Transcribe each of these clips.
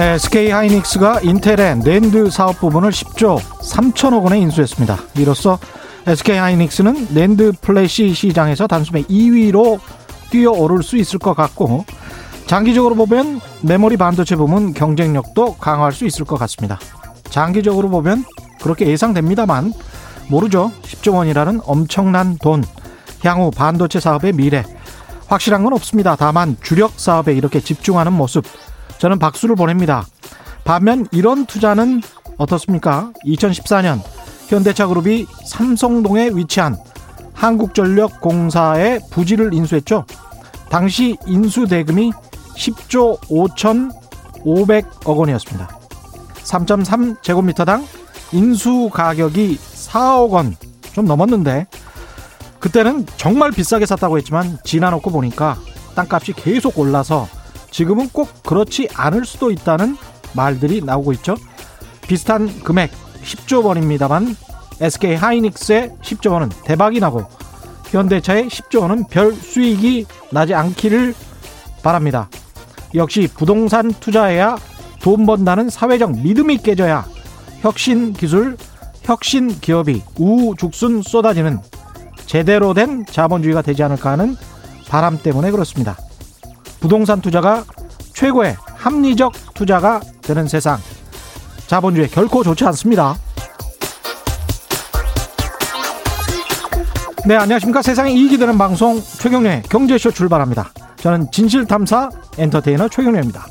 네, SK 하이닉스가 인텔의 낸드 사업 부분을 10조 3천억 원에 인수했습니다. 이로써 SK 하이닉스는 낸드 플래시 시장에서 단숨에 2위로 뛰어오를 수 있을 것 같고 장기적으로 보면 메모리 반도체 부문 경쟁력도 강화할 수 있을 것 같습니다. 장기적으로 보면 그렇게 예상됩니다만 모르죠. 10조 원이라는 엄청난 돈, 향후 반도체 사업의 미래 확실한 건 없습니다. 다만 주력 사업에 이렇게 집중하는 모습 저는 박수를 보냅니다. 반면 이런 투자는 어떻습니까? 2014년 현대차 그룹이 삼성동에 위치한 한국전력공사의 부지를 인수했죠. 당시 인수 대금이 10조 5,500억 원이었습니다. 3.3제곱미터당 인수 가격이 4억 원 좀 넘었는데 그때는 정말 비싸게 샀다고 했지만 지나놓고 보니까 땅값이 계속 올라서 지금은 꼭 그렇지 않을 수도 있다는 말들이 나오고 있죠. 비슷한 금액 10조 원입니다만 SK 하이닉스의 10조 원은 대박이 나고 현대차의 10조 원은 별 수익이 나지 않기를 바랍니다. 역시 부동산 투자해야 돈 번다는 사회적 믿음이 깨져야 혁신 기술, 혁신 기업이 우죽순 쏟아지는 제대로 된 자본주의가 되지 않을까 하는 바람 때문에 그렇습니다. 부동산 투자가 최고의 합리적 투자가 되는 세상. 자본주의 결코 좋지 않습니다. 네, 안녕하십니까. 세상에 이익이 되는 방송 최경련의 경제쇼 출발합니다. 저는 진실탐사 엔터테이너 최경련입니다.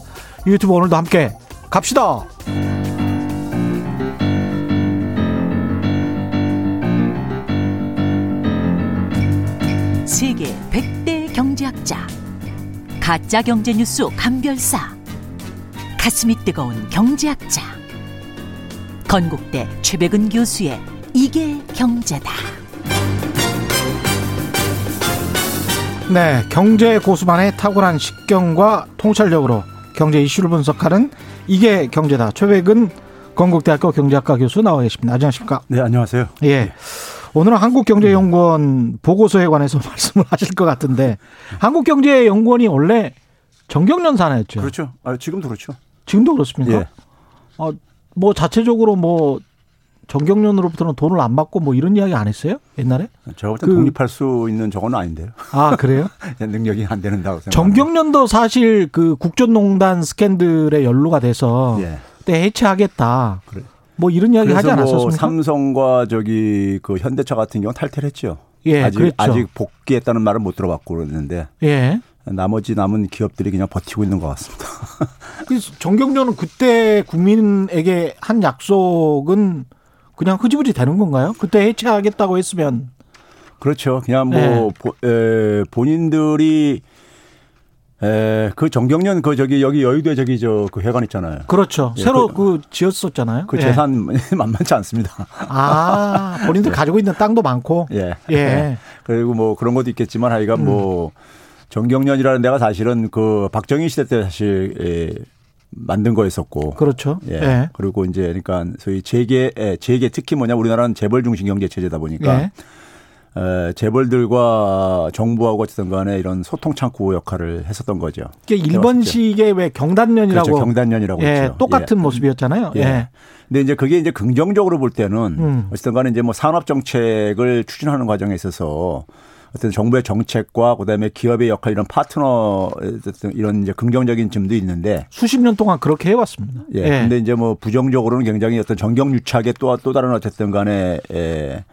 유튜브 오늘도 함께 갑시다. 세계 100대 경제학자 가짜 경제 뉴스 감별사 가슴이 뜨거운 경제학자 건국대 최백은 교수의 이게 경제다. 네, 경제 고수만의 탁월한 식견과 통찰력으로 경제 이슈를 분석하는 이게 경제다. 최백은 건국대학교 경제학과 교수 나와 계십니다. 안녕하십니까? 네, 안녕하세요. 예. 오늘은 한국경제연구원 보고서에 관해서 말씀을 하실 것 같은데 한국경제연구원이 원래 정경련 산하였죠. 그렇죠. 아, 지금도 그렇죠. 지금도 그렇습니까? 예. 아, 뭐 자체적으로 뭐 정경련으로부터는 돈을 안 받고 뭐 이런 이야기 안 했어요? 옛날에? 제가 볼때 그- 독립할 수 있는 저건 아닌데요. 아 그래요? 능력이 안 되는다고 생각합니다. 정경련도 사실 그 국정농단 스캔들에 연루가 돼서 예. 그때 해체하겠다. 그래. 뭐 이런 이야기 하지 뭐 않았었습니까? 삼성과 저기 그 현대차 같은 경우는 탈퇴를 했죠. 예, 아직 그랬죠. 아직 복귀했다는 말을 못 들어봤고 그랬는데 예. 나머지 남은 기업들이 그냥 버티고 있는 것 같습니다. 그래서 정경련은 그때 국민에게 한 약속은 그냥 흐지부지 되는 건가요? 그때 해체하겠다고 했으면 그렇죠. 그냥 뭐 네. 보- 에, 본인들이 에, 그 정경련 그 저기 여기 여의도에 저기 저 그 회관 있잖아요. 그렇죠. 예, 새로 그- 그, 지었었잖아요. 그 예. 재산 만만치 않습니다. 아 본인들 가지고 있는 땅도 많고. 예. 예. 그리고 뭐 그런 것도 있겠지만 하여간 뭐 정경련이라는 데가 사실은 그 박정희 시대 때 사실 예, 만든 거였었고. 그렇죠. 예. 예. 그리고 이제 그러니까 소위 재계 예, 재계 특히 뭐냐 우리나라는 재벌 중심 경제 체제다 보니까 예. 에, 재벌들과 정부하고 어쨌든 간에 이런 소통 창구 역할을 했었던 거죠. 이게 일본식의 왜 경단련이라고 그렇죠. 경단련이라고 예. 똑같은 예. 모습이었잖아요. 예. 예. 근데 이제 그게 이제 긍정적으로 볼 때는 음. 어쨌든 간에 이제 뭐 산업 정책을 추진하는 과정에 있어서 어떤 정부의 정책과 그다음에 기업의 역할 이런 파트너 이런 이제 긍정적인 점도 있는데 수십 년 동안 그렇게 해왔습니다. 예. 근데 이제 뭐 부정적으로는 굉장히 어떤 정경유착의 또, 또 다른 어쨌든 간에 에,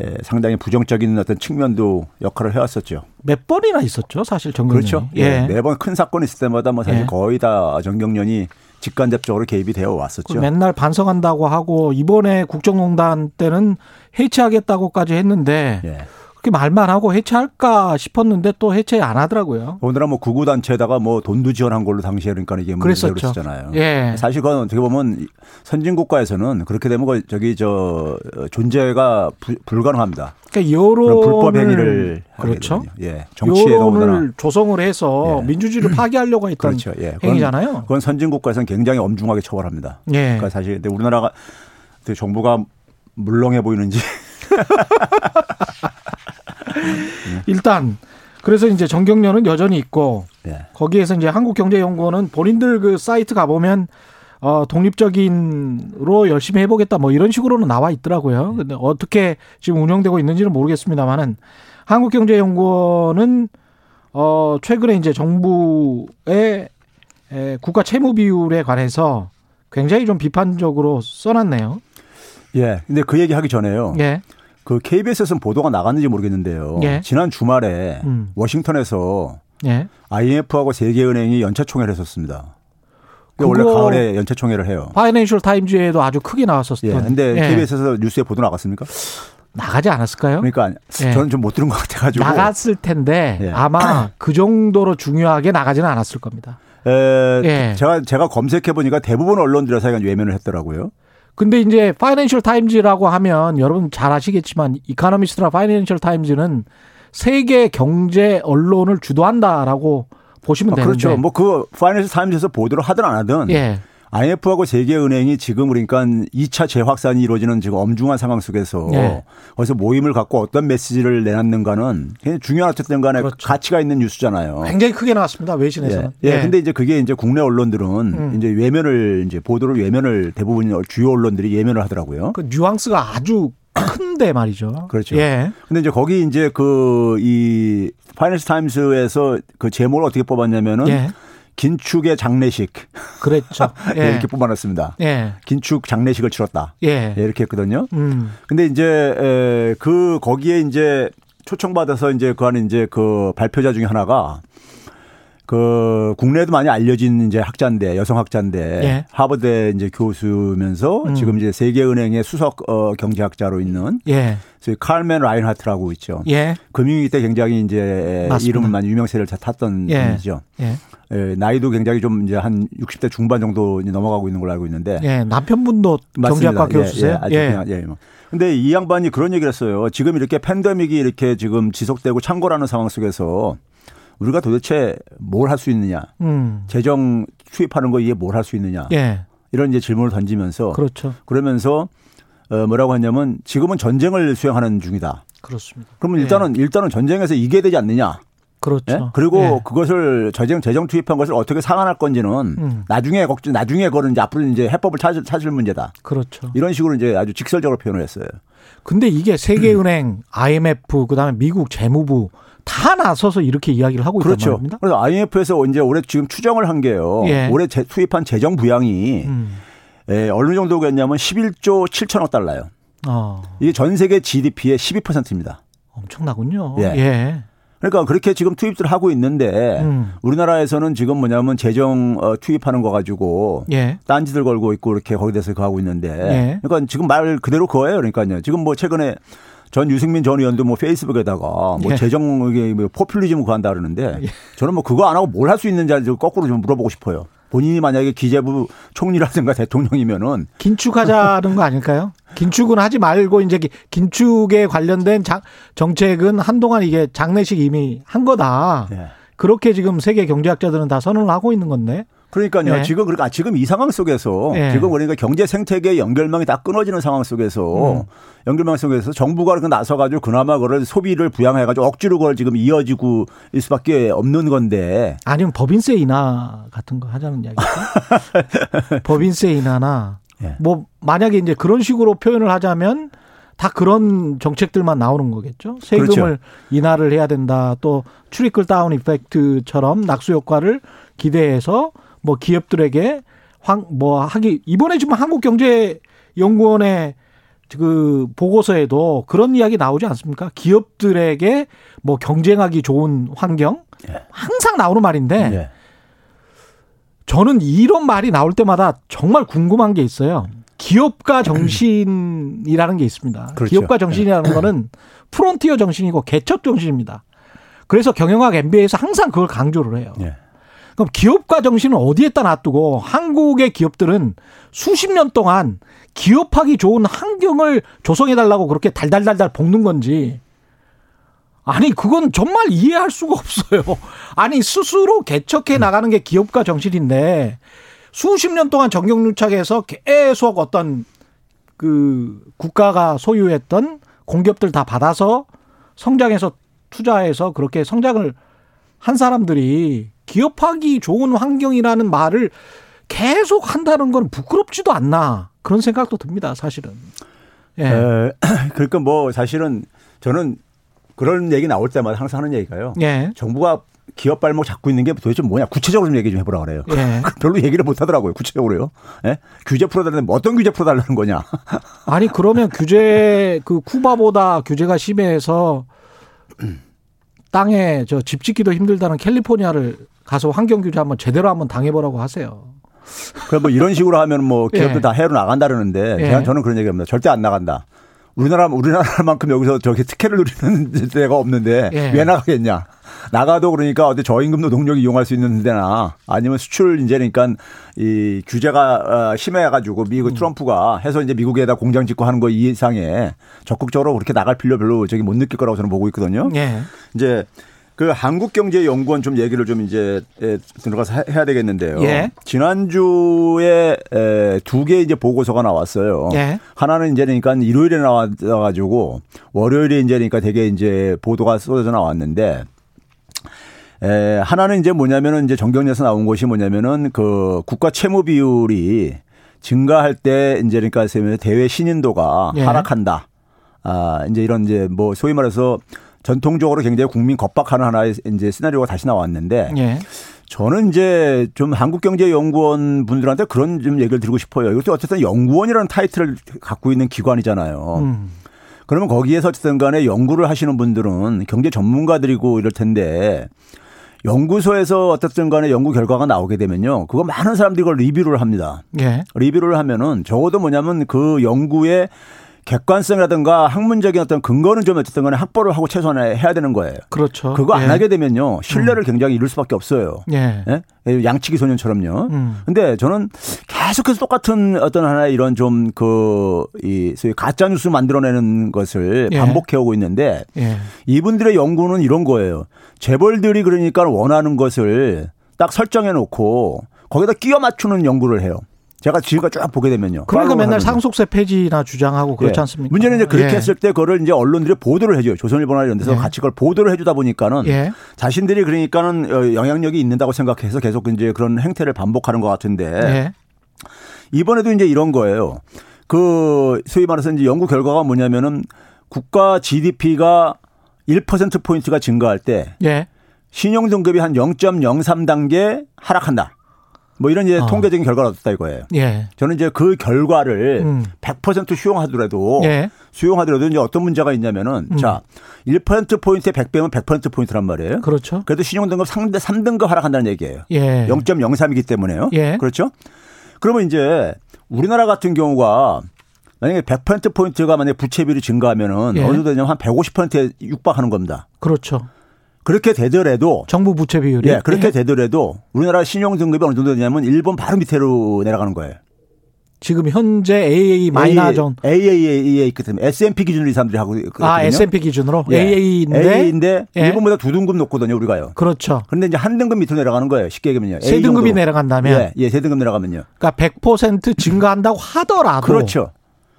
에, 상당히 부정적인 어떤 측면도 역할을 해왔었죠. 몇 번이나 있었죠, 사실 정경련이. 그렇죠. 예. 예. 매번 큰 사건이 있을 때마다 뭐 사실 예. 거의 다 정경련이 직간접적으로 개입이 되어 그 왔었죠. 맨날 반성한다고 하고 이번에 국정농단 때는 해체하겠다고까지 했는데 예. 그렇게 말만 하고 해체할까 싶었는데 또 해체 안 하더라고요. 오늘은 뭐 구구 단체에다가 뭐 돈도 지원한 걸로 당시에 그러니까 이게 문제가 그랬었죠. 됐었잖아요. 예. 사실 그건 어떻게 보면 선진 국가에서는 그렇게 되면 그 저기 저 존재가 불, 불가능합니다. 그러니까 여론을 불법 행위를 그렇죠. 예. 정치에 더군다나 조성을 해서 예. 민주주의를 파괴하려고 했던 그렇죠. 예. 그건- 행위잖아요. 그건 선진 국가에서는 굉장히 엄중하게 처벌합니다. 예. 그러니까 사실 근데 우리나라가 정부가 물렁해 보이는지 일단 그래서 이제 정경련은 여전히 있고 예. 거기에서 이제 한국경제연구원은 본인들 그 사이트 가 보면 어, 독립적인으로 열심히 해보겠다 뭐 이런 식으로는 나와 있더라고요. 근데 어떻게 지금 운영되고 있는지는 모르겠습니다만은 한국경제연구원은 어, 최근에 이제 정부의 에, 국가 채무 비율에 관해서 굉장히 좀 비판적으로 써놨네요. 예. 근데 그 얘기 하기 전에요. 예. 그 KBS에서는 보도가 나갔는지 모르겠는데요. 예. 지난 주말에 음. 워싱턴에서 예. IMF하고 세계은행이 연차 총회를 했었습니다. 원래 가을에 연차 총회를 해요. 파이낸셜 타임즈에도 아주 크게 나왔었던. 예. 근데 예. KBS에서 뉴스에 보도 나갔습니까? 나가지 않았을까요? 그러니까 예. 저는 좀 못 들은 것 같아가지고. 나갔을 텐데 예. 아마 그 정도로 중요하게 나가지는 않았을 겁니다. 에, 예. 제가 제가 검색해 보니까 대부분 언론들에서 약간 외면을 했더라고요. 근데 이제 파이낸셜 타임즈라고 하면 여러분 잘 아시겠지만 이카노미스트나 파이낸셜 타임즈는 세계 경제 언론을 주도한다라고 보시면 아, 되는데. 그렇죠. 뭐 그 파이낸셜 타임즈에서 보도를 하든 안 하든 예. IMF하고 세계은행이 지금 그러니까 2차 재확산이 이루어지는 지금 엄중한 상황 속에서 예. 거기서 모임을 갖고 어떤 메시지를 내놨는가는 굉장히 중요한 어쨌든 간에 그렇죠. 가치가 있는 뉴스잖아요. 굉장히 크게 나왔습니다. 외신에서는. 예. 예. 근데 이제 그게 이제 국내 언론들은 음. 이제 외면을 이제 보도를 외면을 대부분 주요 언론들이 외면을 하더라고요. 그 뉘앙스가 아주 큰데 말이죠. 그렇죠. 예. 근데 이제 거기 이제 그 이 파이낸스 타임스에서 그 제목을 어떻게 뽑았냐면은 예. 긴축의 장례식 그랬죠. 예. 예. 이렇게 뽑아놨습니다. 예. 긴축 장례식을 치렀다. 예. 예, 이렇게 했거든요. 음. 근데 이제 에, 그 거기에 이제 초청받아서 이제 그 안에 이제 그 발표자 중에 하나가 그 국내에도 많이 알려진 이제 학자인데 여성 학자인데 예. 하버드 이제 교수면서 음. 지금 이제 세계은행의 수석 어, 경제학자로 있는 예. 저희 칼맨 라인하트라고 있죠. 예. 금융위기 때 굉장히 이제 맞습니다. 이름을 많이 유명세를 탔던 예. 분이죠. 예. 예, 나이도 굉장히 좀 이제 한 60대 중반 정도 넘어가고 있는 걸로 알고 있는데 예. 남편분도. 경제학과 교수세요? 예, 예, 아주 그냥, 예. 뭐. 근데 이 양반이 그런 얘기를 했어요. 지금 이렇게 팬데믹이 이렇게 지금 지속되고 창궐하는 상황 속에서 우리가 도대체 뭘 할 수 있느냐. 음. 재정 투입하는 거 이게 뭘 할 수 있느냐. 예. 이런 이제 질문을 던지면서 그렇죠. 그러면서 어, 뭐라고 했냐면 지금은 전쟁을 수행하는 중이다. 그렇습니다. 그러면 예. 일단은 일단은 전쟁에서 이겨야 되지 않느냐. 그렇죠. 예? 그리고 예. 그것을 재정 재정 투입한 것을 어떻게 상환할 건지는 음. 나중에 걱정 나중에 그거는 이제 앞으로 이제 해법을 찾을, 찾을 문제다. 그렇죠. 이런 식으로 이제 아주 직설적으로 표현을 했어요. 근데 이게 세계은행, IMF, 그다음에 미국 재무부 다 나서서 이렇게 이야기를 하고 있단 그렇죠. 말입니다. 그래서 IMF에서 이제 올해 지금 추정을 한 게요. 예. 올해 재- 투입한 재정 부양이 음. 예, 어느 정도겠냐면 11조 7천억 달러요. 어. 이게 전 세계 GDP의 12%입니다. 엄청나군요. 예. 예. 그러니까 그렇게 지금 투입들 하고 있는데 음. 우리나라에서는 지금 뭐냐면 재정 어, 투입하는 거 가지고 예. 딴지들 걸고 있고 이렇게 거기 대해서 그거 하고 있는데 예. 그러니까 지금 말 그대로 그거예요. 그러니까요. 지금 뭐 최근에 전 유승민 전 의원도 뭐 페이스북에다가 뭐 예. 재정 이게 뭐 포퓰리즘 그거 한다 그러는데 저는 뭐 그거 안 하고 뭘 할 수 있는지 좀 거꾸로 좀 물어보고 싶어요. 본인이 만약에 기재부 총리라든가 대통령이면은 긴축하자는 거 아닐까요? 긴축은 하지 말고 이제 기- 긴축에 관련된 장, 정책은 한동안 이게 장례식 이미 한 거다. 예. 그렇게 지금 세계 경제학자들은 다 선언을 하고 있는 건데. 그러니까요. 예. 지금 그러니까 지금 이 상황 속에서 예. 지금 그러니까 경제 생태계 연결망이 다 끊어지는 상황 속에서 음. 연결망 속에서 정부가 그렇게 나서 가지고 그나마 그걸 소비를 부양해 가지고 억지로 그걸 지금 이어지고 일 수밖에 없는 건데 아니면 법인세 인하 같은 거 하자는 이야기죠. 법인세 인하나 예. 뭐 만약에 이제 그런 식으로 표현을 하자면 다 그런 정책들만 나오는 거겠죠. 세금을 그렇죠. 인하를 해야 된다. 또 트리클 다운 이펙트처럼 낙수 효과를 기대해서 뭐 기업들에게 황 뭐 하기 이번에 지금 한국경제연구원의 그 보고서에도 그런 이야기 나오지 않습니까? 기업들에게 뭐 경쟁하기 좋은 환경 예. 항상 나오는 말인데 예. 저는 이런 말이 나올 때마다 정말 궁금한 게 있어요. 기업가 정신이라는 게 있습니다. 그렇죠. 기업가 정신이라는 거는 프론티어 정신이고 개척 정신입니다. 그래서 경영학 MBA에서 항상 그걸 강조를 해요. 예. 그럼 기업가 정신은 어디에다 놔두고 한국의 기업들은 수십 년 동안 기업하기 좋은 환경을 조성해 달라고 그렇게 달달달달 볶는 건지 아니 그건 정말 이해할 수가 없어요. 아니 스스로 개척해 나가는 게 기업가 정신인데 수십 년 동안 정경유착해서 계속 어떤 그 국가가 소유했던 공기업들 다 받아서 성장해서 투자해서 그렇게 성장을 한 사람들이 기업하기 좋은 환경이라는 말을 계속 한다는 건 부끄럽지도 않나 그런 생각도 듭니다. 사실은. 예. 에, 그러니까 뭐 사실은 저는 그런 얘기 나올 때마다 항상 하는 얘기가요. 예. 정부가 기업 발목 잡고 있는 게 도대체 뭐냐 구체적으로 좀 얘기 좀 해보라 그래요. 예. 별로 얘기를 못 하더라고요. 구체적으로요. 예? 규제 풀어달라는 뭐 어떤 규제 풀어달라는 거냐. 아니 그러면 규제 그 쿠바보다 규제가 심해서 땅에 저 집 짓기도 힘들다는 캘리포니아를 가서 환경 규제 한번 제대로 한번 당해보라고 하세요. 그럼 뭐 이런 식으로 하면 뭐 기업들 예. 다 해로 나간다 그러는데 예. 저는 그런 얘기합니다. 절대 안 나간다. 우리나라 우리나라만큼 여기서 저렇게 특혜를 누리는 데가 없는데 예. 왜 나가겠냐? 나가도 그러니까 어디 저임금 노동력 이용할 수 있는 데나 아니면 수출 이제니까 이 규제가 어, 심해가지고 미국 음. 트럼프가 해서 이제 미국에다 공장 짓고 하는 거 이상에 적극적으로 그렇게 나갈 필요 별로 저기 못 느낄 거라고 저는 보고 있거든요. 예. 이제 그 한국경제연구원 좀 얘기를 좀 이제 들어가서 해야 되겠는데요. 예. 지난주에 두 개 이제 보고서가 나왔어요. 예. 하나는 이제 그러니까 일요일에 나와가지고 월요일에 이제 그러니까 되게 이제 보도가 쏟아져 나왔는데 에, 하나는 이제 뭐냐면은 이제 정경련에서 나온 것이 뭐냐면은 그 국가 채무 비율이 증가할 때 이제 그러니까 대외 신인도가 예. 하락한다. 아, 이제 이런 이제 뭐 소위 말해서 전통적으로 굉장히 국민 겁박하는 하나의 이제 시나리오가 다시 나왔는데 예. 저는 이제 좀 한국경제연구원 분들한테 그런 좀 얘기를 드리고 싶어요. 이것도 어쨌든 연구원이라는 타이틀을 갖고 있는 기관이잖아요. 음. 그러면 거기에서 어쨌든 간에 연구를 하시는 분들은 경제 전문가들이고 이럴 텐데 연구소에서 어떻든 간에 연구 결과가 나오게 되면요. 그거 많은 사람들이 그걸 리뷰를 합니다. 예. 리뷰를 하면은 적어도 뭐냐면 그 연구의 객관성이라든가 학문적인 어떤 근거는 좀 어쨌든 간에 확보를 하고 최소한 해야 되는 거예요. 그렇죠. 그거 안 예. 하게 되면요. 신뢰를 음. 굉장히 잃을 수밖에 없어요. 예. 예? 양치기 소년처럼요. 음. 근데 저는 계속해서 똑같은 어떤 하나의 이런 좀 그 이 소위 가짜 뉴스 만들어내는 것을 예. 반복해 오고 있는데 예. 이분들의 연구는 이런 거예요. 재벌들이 그러니까 원하는 것을 딱 설정해 놓고 거기다 끼워 맞추는 연구를 해요. 제가 지금까지 쫙 보게 되면요. 그러니까 맨날 상속세 폐지나 주장하고 그렇지 예. 않습니까? 문제는 이제 그렇게 예. 했을 때 그거를 이제 언론들이 보도를 해줘요. 조선일보나 이런 데서 예. 같이 그걸 보도를 해주다 보니까는 예. 자신들이 그러니까는 어, 영향력이 있는다고 생각해서 계속 이제 그런 행태를 반복하는 것 같은데 예. 이번에도 이제 이런 거예요. 그 소위 말해서 이제 연구 결과가 뭐냐면은 국가 GDP가 1% 포인트가 증가할 때 예. 신용 등급이 한 0.03 단계 하락한다. 뭐 이런 이제 어. 통계적인 결과를 얻었다 이거예요. 예. 저는 이제 그 결과를 음. 100% 수용하더라도 예. 수용하더라도 이제 어떤 문제가 있냐면은 음. 자, 1% 포인트에 100배면 100% 포인트란 말이에요. 그렇죠. 그래도 신용 등급 3, 3등급 하락한다는 얘기예요. 예. 0.03이기 때문에요. 예. 그렇죠? 그러면 이제 우리나라 같은 경우가 만약에 100% 포인트가 만약에 부채 비율이 증가하면은 예. 어느 정도 되냐면 한 150%에 육박하는 겁니다. 그렇죠. 그렇게 되더라도 정부 부채 비율이 예, 그렇게 예. 되더라도 우리나라 신용 등급이 어느 정도 되냐면 일본 바로 밑으로 내려가는 거예요. 지금 현재 AA 마이너전 AAA 그 S&P 기준으로 이 사람들이 하고 있거든요. 아 S&P 기준으로 예. AA인데 AA인데 예. 일본보다 두 등급 높거든요 우리가요. 그렇죠. 그런데 이제 한 등급 밑으로 내려가는 거예요. 쉽게 얘기하면요. 세 등급이 내려간다면 예, 예, 세 등급 내려가면요. 그러니까 100% 증가한다고 하더라도 그렇죠.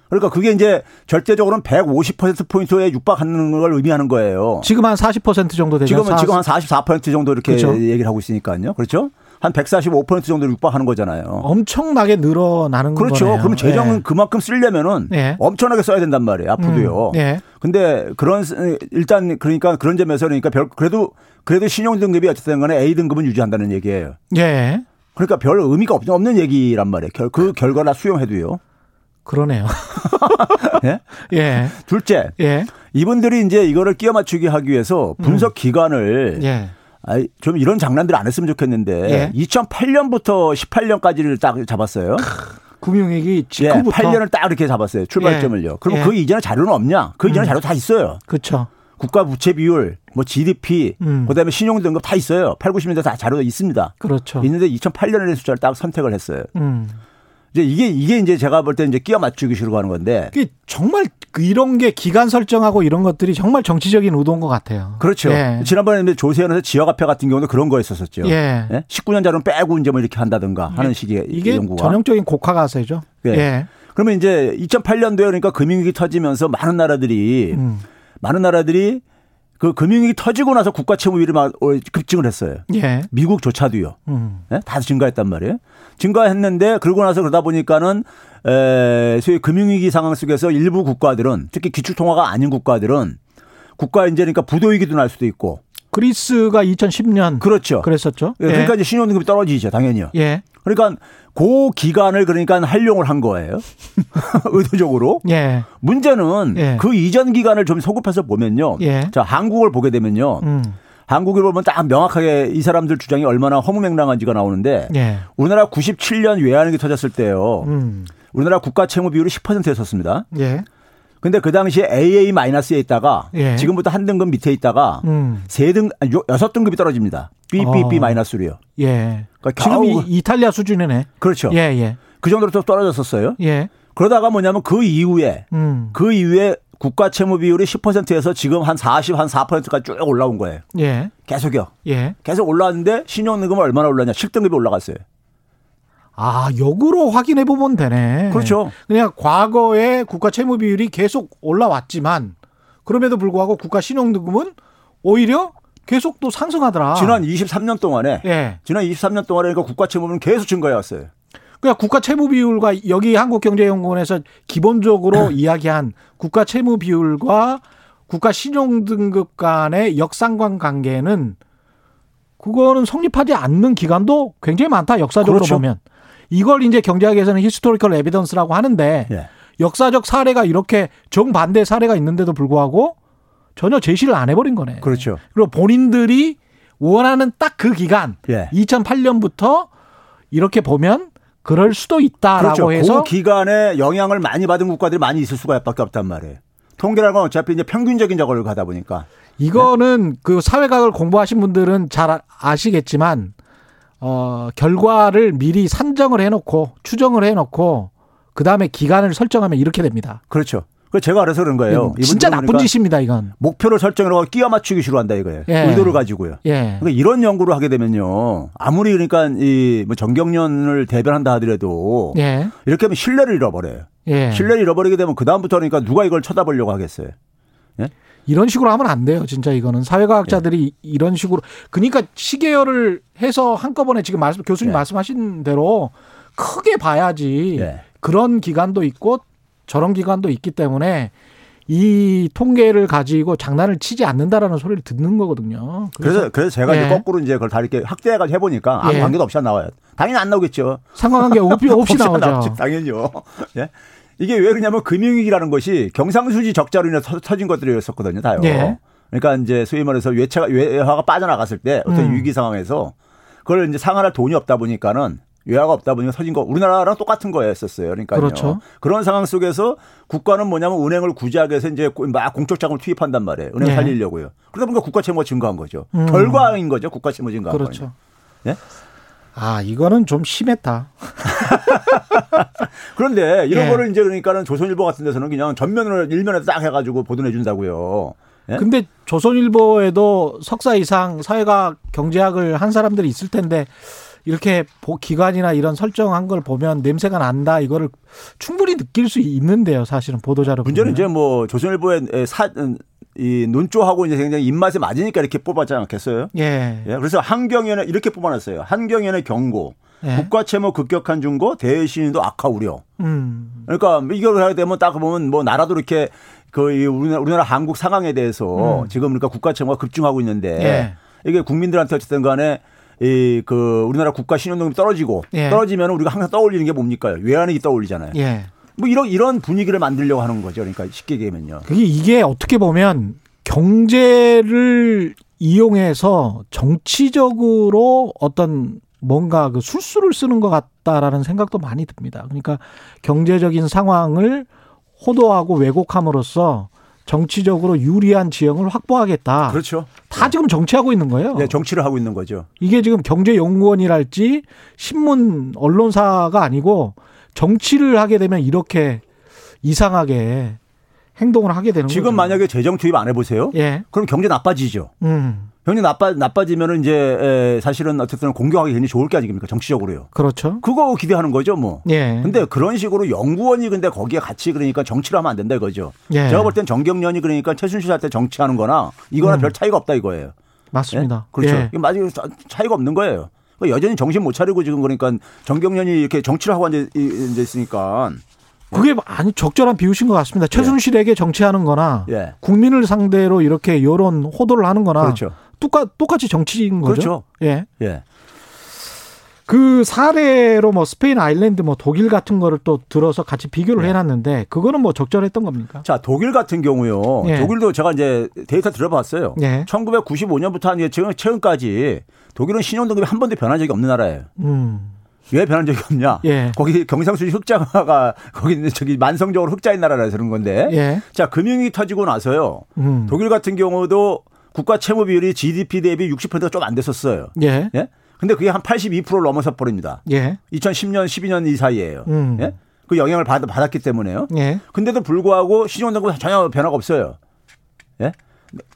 그러니까 그게 이제 절대적으로는 150%포인트에 육박하는 걸 의미하는 거예요. 지금 한 40% 정도 되죠. 지금은 지금 한 44% 정도 이렇게 그렇죠? 얘기를 하고 있으니까요. 그렇죠? 한 145% 정도 육박하는 거잖아요. 엄청나게 늘어나는 그렇죠. 거네요. 그러면 재정은 예. 그만큼 쓰려면은 예. 엄청나게 써야 된단 말이에요. 앞으로도요. 음. 예. 근데 그런 일단 그러니까 그런 점에서 그러니까 별 그래도 그래도 신용 등급이 어쨌든 간에 A 등급은 유지한다는 얘기예요. 예. 그러니까 별 의미가 없는 얘기란 말이에요. 그 결과나 수용해도요. 그러네요. 예? 예. 둘째. 예. 이분들이 이제 이거를 끼워 맞추기 하기 위해서 분석 음. 기간을 예. 아이, 좀 이런 장난들 안 했으면 좋겠는데 예. 2008년부터 18년까지를 딱 잡았어요. 금융위기 직후부터 예, 8년을 딱 이렇게 잡았어요. 출발점을요. 예. 그럼 예. 그 이전에 자료는 없냐? 그 이전에 음. 자료 다 있어요. 그렇죠. 국가 부채 비율, 뭐 GDP, 음. 그다음에 신용 등급 다 있어요. 8, 90년대 다 자료가 있습니다. 그렇죠. 있는데 2008년의 숫자를 딱 선택을 했어요. 음. 이제 이게 이게 이제 제가 볼 때 이제 끼워 맞추기 싫어 하는 건데. 정말 그 이런 게 기간 설정하고 이런 것들이 정말 정치적인 의도인 것 같아요. 그렇죠. 예. 지난번에 조세현에서 지역화폐 같은 경우도 그런 거였었죠. 예. 예? 19년 자료는 빼고 이제 뭐 이렇게 한다든가 하는 식의 이게 연구가. 전형적인 고가가세죠. 예. 예. 그러면 이제 2008년도에 그러니까 금융위기 터지면서 많은 나라들이 음. 많은 나라들이 그 금융위기 터지고 나서 국가 채무 비율이 막 어, 급증을 했어요. 예. 미국조차도요. 음. 네? 다 증가했단 말이에요. 증가했는데 그러고 나서 그러다 보니까는 에, 소위 금융위기 상황 속에서 일부 국가들은 특히 기축통화가 아닌 국가들은 국가 이제 그러니까 부도위기도 날 수도 있고 그리스가 2010년 그렇죠. 그랬었죠. 예. 그러니까 이제 신용등급이 떨어지죠, 당연히요. 예. 그러니까 그 기간을 그러니까 활용을 한 거예요. 의도적으로. 예. 문제는 예. 그 이전 기간을 좀 소급해서 보면요. 예. 자, 한국을 보게 되면요. 음. 한국을 보면 딱 명확하게 이 사람들 주장이 얼마나 허무맹랑한지가 나오는데 예. 우리나라 97년 외환위기 터졌을 때요. 음. 우리나라 국가 채무 비율이 10%였었습니다. 예. 근데 그 당시에 AA 마이너스에 있다가 예. 지금부터 한 등급 밑에 있다가 음. 세등 여섯 등급이 떨어집니다. BBB 어. 마이너스로요. 예. 그러니까 지금 이, 이탈리아 수준이네. 그렇죠. 예, 예. 그 정도로 또 떨어졌었어요. 예. 그러다가 뭐냐면 그 이후에 음. 그 이후에 국가 채무 비율이 10%에서 지금 한 40, 한 4%까지 쭉 올라온 거예요. 예. 계속요. 예. 계속 올라왔는데 신용등급은 얼마나 올랐냐? 7등급이 올라갔어요. 아, 역으로 확인해 보면 되네. 그렇죠. 그냥 과거에 국가 채무 비율이 계속 올라왔지만 그럼에도 불구하고 국가 신용등급은 오히려 계속 또 상승하더라. 지난 23년 동안에 예. 지난 23년 동안에 그러니까 국가 채무는 계속 증가해 왔어요. 그러니까 국가 채무 비율과 여기 한국경제연구원에서 기본적으로 이야기한 국가 채무 비율과 국가 신용 등급 간의 역상관 관계는 그거는 성립하지 않는 기간도 굉장히 많다 역사적으로 그렇죠. 보면 이걸 이제 경제학에서는 historical evidence라고 하는데 예. 역사적 사례가 이렇게 정반대 사례가 있는데도 불구하고 전혀 제시를 안 해버린 거네. 그렇죠. 그리고 본인들이 원하는 딱 그 기간 예. 2008년부터 이렇게 보면 그럴 수도 있다라고 그렇죠. 해서 그 기간에 영향을 많이 받은 국가들이 많이 있을 수가 밖에 없단 말이에요. 통계라는 건 어차피 이제 평균적인 저걸 가다 보니까 이거는 네? 그 사회학을 공부하신 분들은 잘 아시겠지만 어, 결과를 미리 산정을 해놓고 추정을 해놓고 그 다음에 기간을 설정하면 이렇게 됩니다. 그렇죠. 그 제가 알아서 그런 거예요. 음, 진짜 나쁜 짓입니다, 이건. 목표를 설정하고 끼워 맞추기 싫어한다 이거예요. 예. 의도를 가지고요. 예. 그러니까 이런 연구를 하게 되면요. 아무리 그러니까 이뭐 정경련을 대변한다 하더라도 예. 이렇게 하면 신뢰를 잃어버려요. 예. 신뢰를 잃어버리게 되면 그 다음부터 그러니까 누가 이걸 쳐다보려고 하겠어요. 예? 이런 식으로 하면 안 돼요. 진짜 이거는 사회과학자들이 예. 이런 식으로 그러니까 시계열을 해서 한꺼번에 지금 말씀 교수님 예. 말씀하신 대로 크게 봐야지 예. 그런 기간도 있고 저런 기간도 있기 때문에 이 통계를 가지고 장난을 치지 않는다라는 소리를 듣는 거거든요. 그래서 그래서, 그래서 제가 예. 이제 거꾸로 이제 그걸 다 이렇게 확대해가지고 해보니까 아무 예. 관계도 없이 안 나와요. 당연히 안 나오겠죠. 상관관계 없이, 없이 나오죠. 당연히요. 예. 이게 왜 그러냐면 금융위기라는 것이 경상수지 적자로 인해서 터진 것들이었었거든요, 다요. 예. 그러니까 이제 소위 말해서 외채가 외화가 빠져나갔을 때 어떤 음. 위기 상황에서 그걸 이제 상환할 돈이 없다 보니까는 외화가 없다 보니까 터진 거 우리나라랑 똑같은 거였었어요. 그러니까 그렇죠. 그런 상황 속에서 국가는 뭐냐면 은행을 구제하기 위해서 이제 막 공적 자금을 투입한단 말이에요. 은행 네. 살리려고요. 그러다 보니까 국가 채무가 증가한 거죠. 음. 결과인 거죠. 국가 채무 증가한 그렇죠. 거죠. 예? 아, 이거는 좀 심했다. 그런데 이런 예. 거를 이제 그러니까는 조선일보 같은 데서는 그냥 전면을 일면에 딱 해가지고 보도해 준다고요. 예? 근데 조선일보에도 석사 이상 사회학 경제학을 한 사람들이 있을 텐데 이렇게 기관이나 이런 설정한 걸 보면 냄새가 난다 이거를 충분히 느낄 수 있는데요 사실은 보도자료 문제는 이제 뭐 조선일보의 사, 이 논조하고 이제 굉장히 입맛에 맞으니까 이렇게 뽑았지 않겠어요? 예. 예. 그래서 한경연에 이렇게 뽑아놨어요. 한경연의 경고. 예. 국가 채무 급격한 중고 대신도 악화 우려. 음. 그러니까 이걸 하게 되면 딱 보면 뭐 나라도 이렇게 그 우리나라, 우리나라 한국 상황에 대해서 음. 지금 그러니까 국가 채무가 급증하고 있는데 예. 이게 국민들한테 어쨌든 간에 이 그 우리나라 국가 신용등급이 떨어지고 예. 떨어지면 우리가 항상 떠올리는 게 뭡니까? 외환위기 떠올리잖아요. 예. 뭐 이런 이런 분위기를 만들려고 하는 거죠. 그러니까 쉽게 얘기하면요. 그게 이게 어떻게 보면 경제를 이용해서 정치적으로 어떤 뭔가 그 술수를 쓰는 것 같다라는 생각도 많이 듭니다. 그러니까 경제적인 상황을 호도하고 왜곡함으로써 정치적으로 유리한 지형을 확보하겠다. 그렇죠. 다 지금 정치하고 있는 거예요. 네, 정치를 하고 있는 거죠. 이게 지금 경제연구원이랄지 신문 언론사가 아니고 정치를 하게 되면 이렇게 이상하게 행동을 하게 되는 지금 거죠. 만약에 재정 투입 안 해보세요. 예. 그럼 경제 나빠지죠. 음. 경제 나빠 나빠지면은 이제 사실은 어쨌든 공격하기 굉장히 좋을 게 아닙니까 정치적으로요. 그렇죠. 그거 기대하는 거죠, 뭐. 예. 근데 그런 식으로 연구원이 근데 거기에 같이 그러니까 정치를 하면 안 된다 이거죠. 예. 제가 볼 땐 정경련이 그러니까 최순실 할 때 정치하는 거나 이거나 음. 별 차이가 없다 이거예요. 맞습니다. 예? 그렇죠. 예. 이게 맞아요. 차이가 없는 거예요. 그러니까 여전히 정신 못 차리고 지금 그러니까 정경련이 이렇게 정치를 하고 이제 이제 있으니까 그게 아니 적절한 비유신 것 같습니다. 최순실에게 예. 정치하는 거나 예. 국민을 상대로 이렇게 여론 호도를 하는 거나 그렇죠. 똑같, 똑같이 정치인 거죠. 그렇죠. 예. 예. 그 사례로 뭐 스페인, 아일랜드, 뭐 독일 같은 거를 또 들어서 같이 비교를 네. 해놨는데 그거는 뭐 적절했던 겁니까? 자 독일 같은 경우요. 네. 독일도 제가 이제 데이터 들어봤어요. 네. 1995년부터 한 지금 최근까지 독일은 신용등급이 한 번도 변한 적이 없는 나라예요. 음. 왜 변한 적이 없냐? 예. 거기 경상수지 흑자가 거기 저기 만성적으로 흑자인 나라라서 그런 건데. 예. 자 금융이 터지고 나서요. 음. 독일 같은 경우도 국가 채무 비율이 GDP 대비 60%가 좀 안 됐었어요. 예. 예? 근데 그게 한 82%를 넘어서 버립니다. 예. 2010년, 12년 이 사이에요. 음. 예? 그 영향을 받, 받았기 때문에요. 예. 근데도 불구하고 신용등급 전혀 변화가 없어요. 예?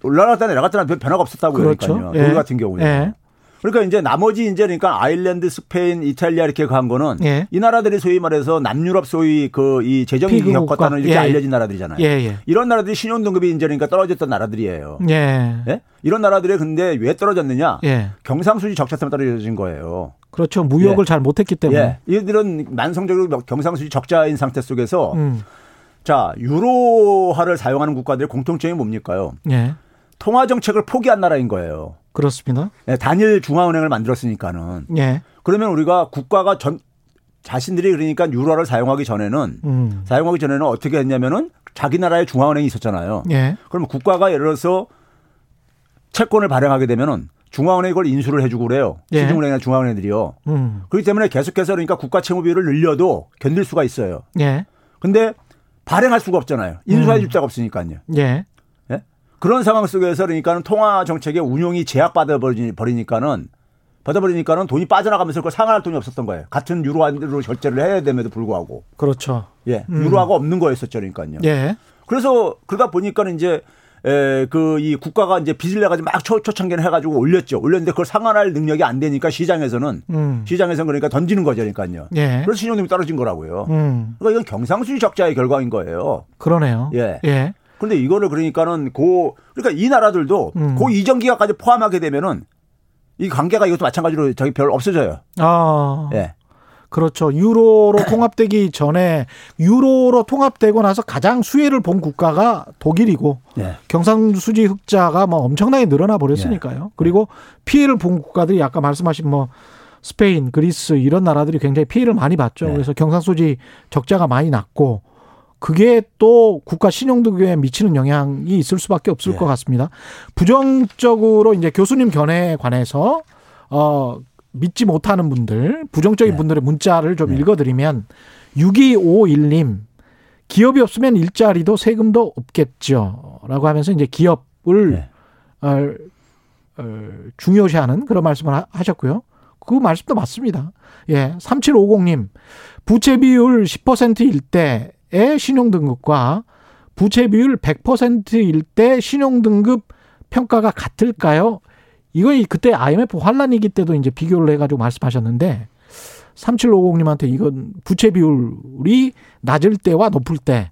올라갔다 내려갔다 변화가 없었다고 그렇죠. 그러니까요. 예. 같은 경우에. 예. 그러니까 이제 나머지 이제 그러니까 아일랜드, 스페인, 이탈리아 이렇게 간 거는 예. 이 나라들이 소위 말해서 남유럽 소위 그 이 재정 위기 겪었다는 이렇게 예. 알려진 나라들이잖아요. 예, 예. 이런 나라들이 신용 등급이 이제 그러니까 떨어졌던 나라들이에요. 예. 예? 이런 나라들이 근데 왜 떨어졌느냐? 예. 경상수지 적자 때문에 떨어진 거예요. 그렇죠. 무역을 잘 못했기 때문에. 예. 이들은 만성적으로 경상수지 적자인 상태 속에서 음. 자 유로화를 사용하는 국가들의 공통점이 뭡니까요? 예. 통화 정책을 포기한 나라인 거예요. 그렇습니다. 네, 단일 중앙은행을 만들었으니까는. 예. 그러면 우리가 국가가 전 자신들이 그러니까 유로화를 사용하기 전에는 음. 사용하기 전에는 어떻게 했냐면은 자기 나라의 중앙은행이 있었잖아요. 예. 그러면 국가가 예를 들어서 채권을 발행하게 되면은 중앙은행이 그걸 인수를 해주고 그래요. 예. 시중은행이나 중앙은행들이요. 음. 그렇기 때문에 계속해서 그러니까 국가 채무 비율을 늘려도 견딜 수가 있어요. 예. 근데 발행할 수가 없잖아요. 인수해 줄 음. 자가 없으니까요. 예. 그런 상황 속에서 그러니까는 통화 정책의 운용이 제약받아 버리니까는 받아버리니까는 돈이 빠져나가면서 그걸 상환할 돈이 없었던 거예요. 같은 유로화로 결제를 해야 됨에도 불구하고. 그렇죠. 예. 음. 유로화가 없는 거였었죠. 그러니까요. 예. 그래서 그러다 보니까는 이제 에, 그, 이 국가가 이제 빚을 내가지고 막 초, 초창기에 해가지고 올렸죠. 올렸는데 그걸 상환할 능력이 안 되니까 시장에서는, 음. 시장에서는 그러니까 던지는 거죠. 그러니까요. 예. 그래서 신용등이 떨어진 거라고요. 음. 그러니까 이건 경상수지 적자의 결과인 거예요. 그러네요. 예. 예. 그런데 이거를 그러니까는 고 그러니까 이 나라들도 음. 고 이전 기간까지 포함하게 되면은 이 관계가 이것도 마찬가지로 저기 별 없어져요. 아. 예. 그렇죠. 유로로 통합되기 전에 유로로 통합되고 나서 가장 수혜를 본 국가가 독일이고 예. 경상수지 흑자가 뭐 엄청나게 늘어나 버렸으니까요. 예. 그리고 피해를 본 국가들이 아까 말씀하신 뭐 스페인, 그리스 이런 나라들이 굉장히 피해를 많이 봤죠. 예. 그래서 경상수지 적자가 많이 났고 그게 또 국가 신용등급에 미치는 영향이 있을 수밖에 없을 네. 것 같습니다. 부정적으로 이제 교수님 견해에 관해서 어 믿지 못하는 분들, 부정적인 네. 분들의 문자를 좀 네. 읽어드리면 6251님 기업이 없으면 일자리도 세금도 없겠죠. 라고 하면서 이제 기업을 네. 어, 어, 중요시하는 그런 말씀을 하셨고요. 그 말씀도 맞습니다. 예. 3750님 부채 비율 10%일 때의 신용등급과 부채 비율 100%일 때 신용등급 평가가 같을까요? 이거 그때 IMF 환란이기 때도 이제 비교를 해가지고 말씀하셨는데 3750님한테 이건 부채 비율이 낮을 때와 높을 때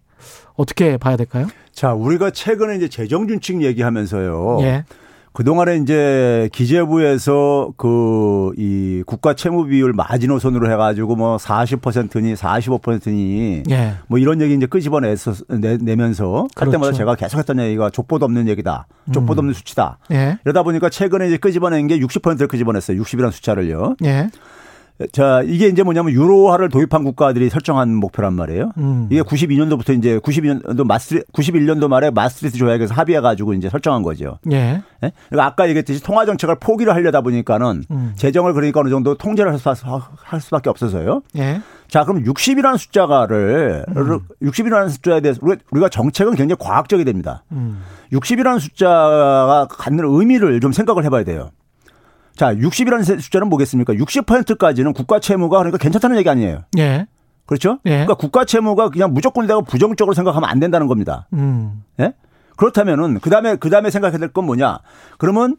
어떻게 봐야 될까요? 자, 우리가 최근에 이제 재정준칙 얘기하면서요. 예. 그동안에 이제 기재부에서 그 이 국가 채무 비율 마지노선으로 해가지고 뭐 40%니 45%니 예. 뭐 이런 얘기 이제 끄집어내서 내, 면서 그렇죠. 때마다 제가 계속했던 얘기가 족보도 없는 얘기다. 족보도 음. 없는 수치다. 예. 이러다 보니까 최근에 이제 끄집어낸 게 60%를 끄집어냈어요. 60이라는 숫자를요. 예. 자, 이게 이제 뭐냐면 유로화를 도입한 국가들이 설정한 목표란 말이에요. 음. 이게 92년도부터 이제 92년도 마스트 91년도 말에 마스트리트 조약에서 합의해 가지고 이제 설정한 거죠. 예. 예? 그러니까 아까 얘기했듯이 통화 정책을 포기를 하려다 보니까는 음. 재정을 그러니까 어느 정도 통제를 할, 수, 할 수밖에 없어서요. 예. 자, 그럼 60이라는 숫자가를 음. 60이라는 숫자에 대해서 우리가 정책은 굉장히 과학적이 됩니다. 음. 60이라는 숫자가 갖는 의미를 좀 생각을 해봐야 돼요. 자, 60이라는 숫자는 뭐겠습니까? 60%까지는 국가 채무가 그러니까 괜찮다는 얘기 아니에요. 예. 그렇죠? 예. 그러니까 국가 채무가 그냥 무조건 내가 부정적으로 생각하면 안 된다는 겁니다. 음. 예? 그렇다면은 그다음에 그다음에 생각해야 될 건 뭐냐? 그러면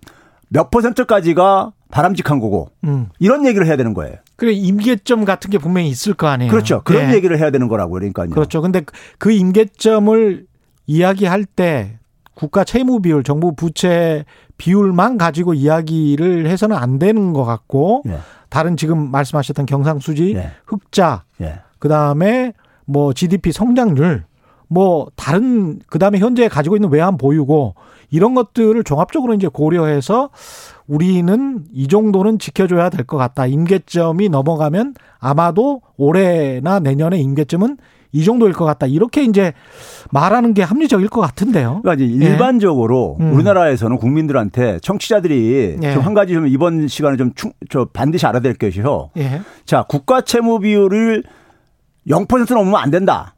몇 퍼센트까지가 바람직한 거고 음. 이런 얘기를 해야 되는 거예요. 그래 임계점 같은 게 분명히 있을 거 아니에요. 그렇죠. 그런 예. 얘기를 해야 되는 거라고 그러니까요. 그렇죠. 근데 그 임계점을 이야기할 때 국가 채무 비율, 정부 부채 비율만 가지고 이야기를 해서는 안 되는 것 같고 예. 다른 지금 말씀하셨던 경상수지, 예. 흑자, 예. 그 다음에 뭐 GDP 성장률, 뭐 다른 그 다음에 현재 가지고 있는 외환 보유고 이런 것들을 종합적으로 이제 고려해서 우리는 이 정도는 지켜줘야 될 것 같다. 임계점이 넘어가면 아마도 올해나 내년에 임계점은 이 정도일 것 같다. 이렇게 이제 말하는 게 합리적일 것 같은데요. 그러니까 이제 예. 일반적으로 예. 우리나라에서는 국민들한테 청취자들이 예. 좀한 가지 좀 이번 시간에 좀 충, 저 반드시 알아야 될 것이요. 예. 자, 국가 채무 비율을 0% 넘으면 안 된다.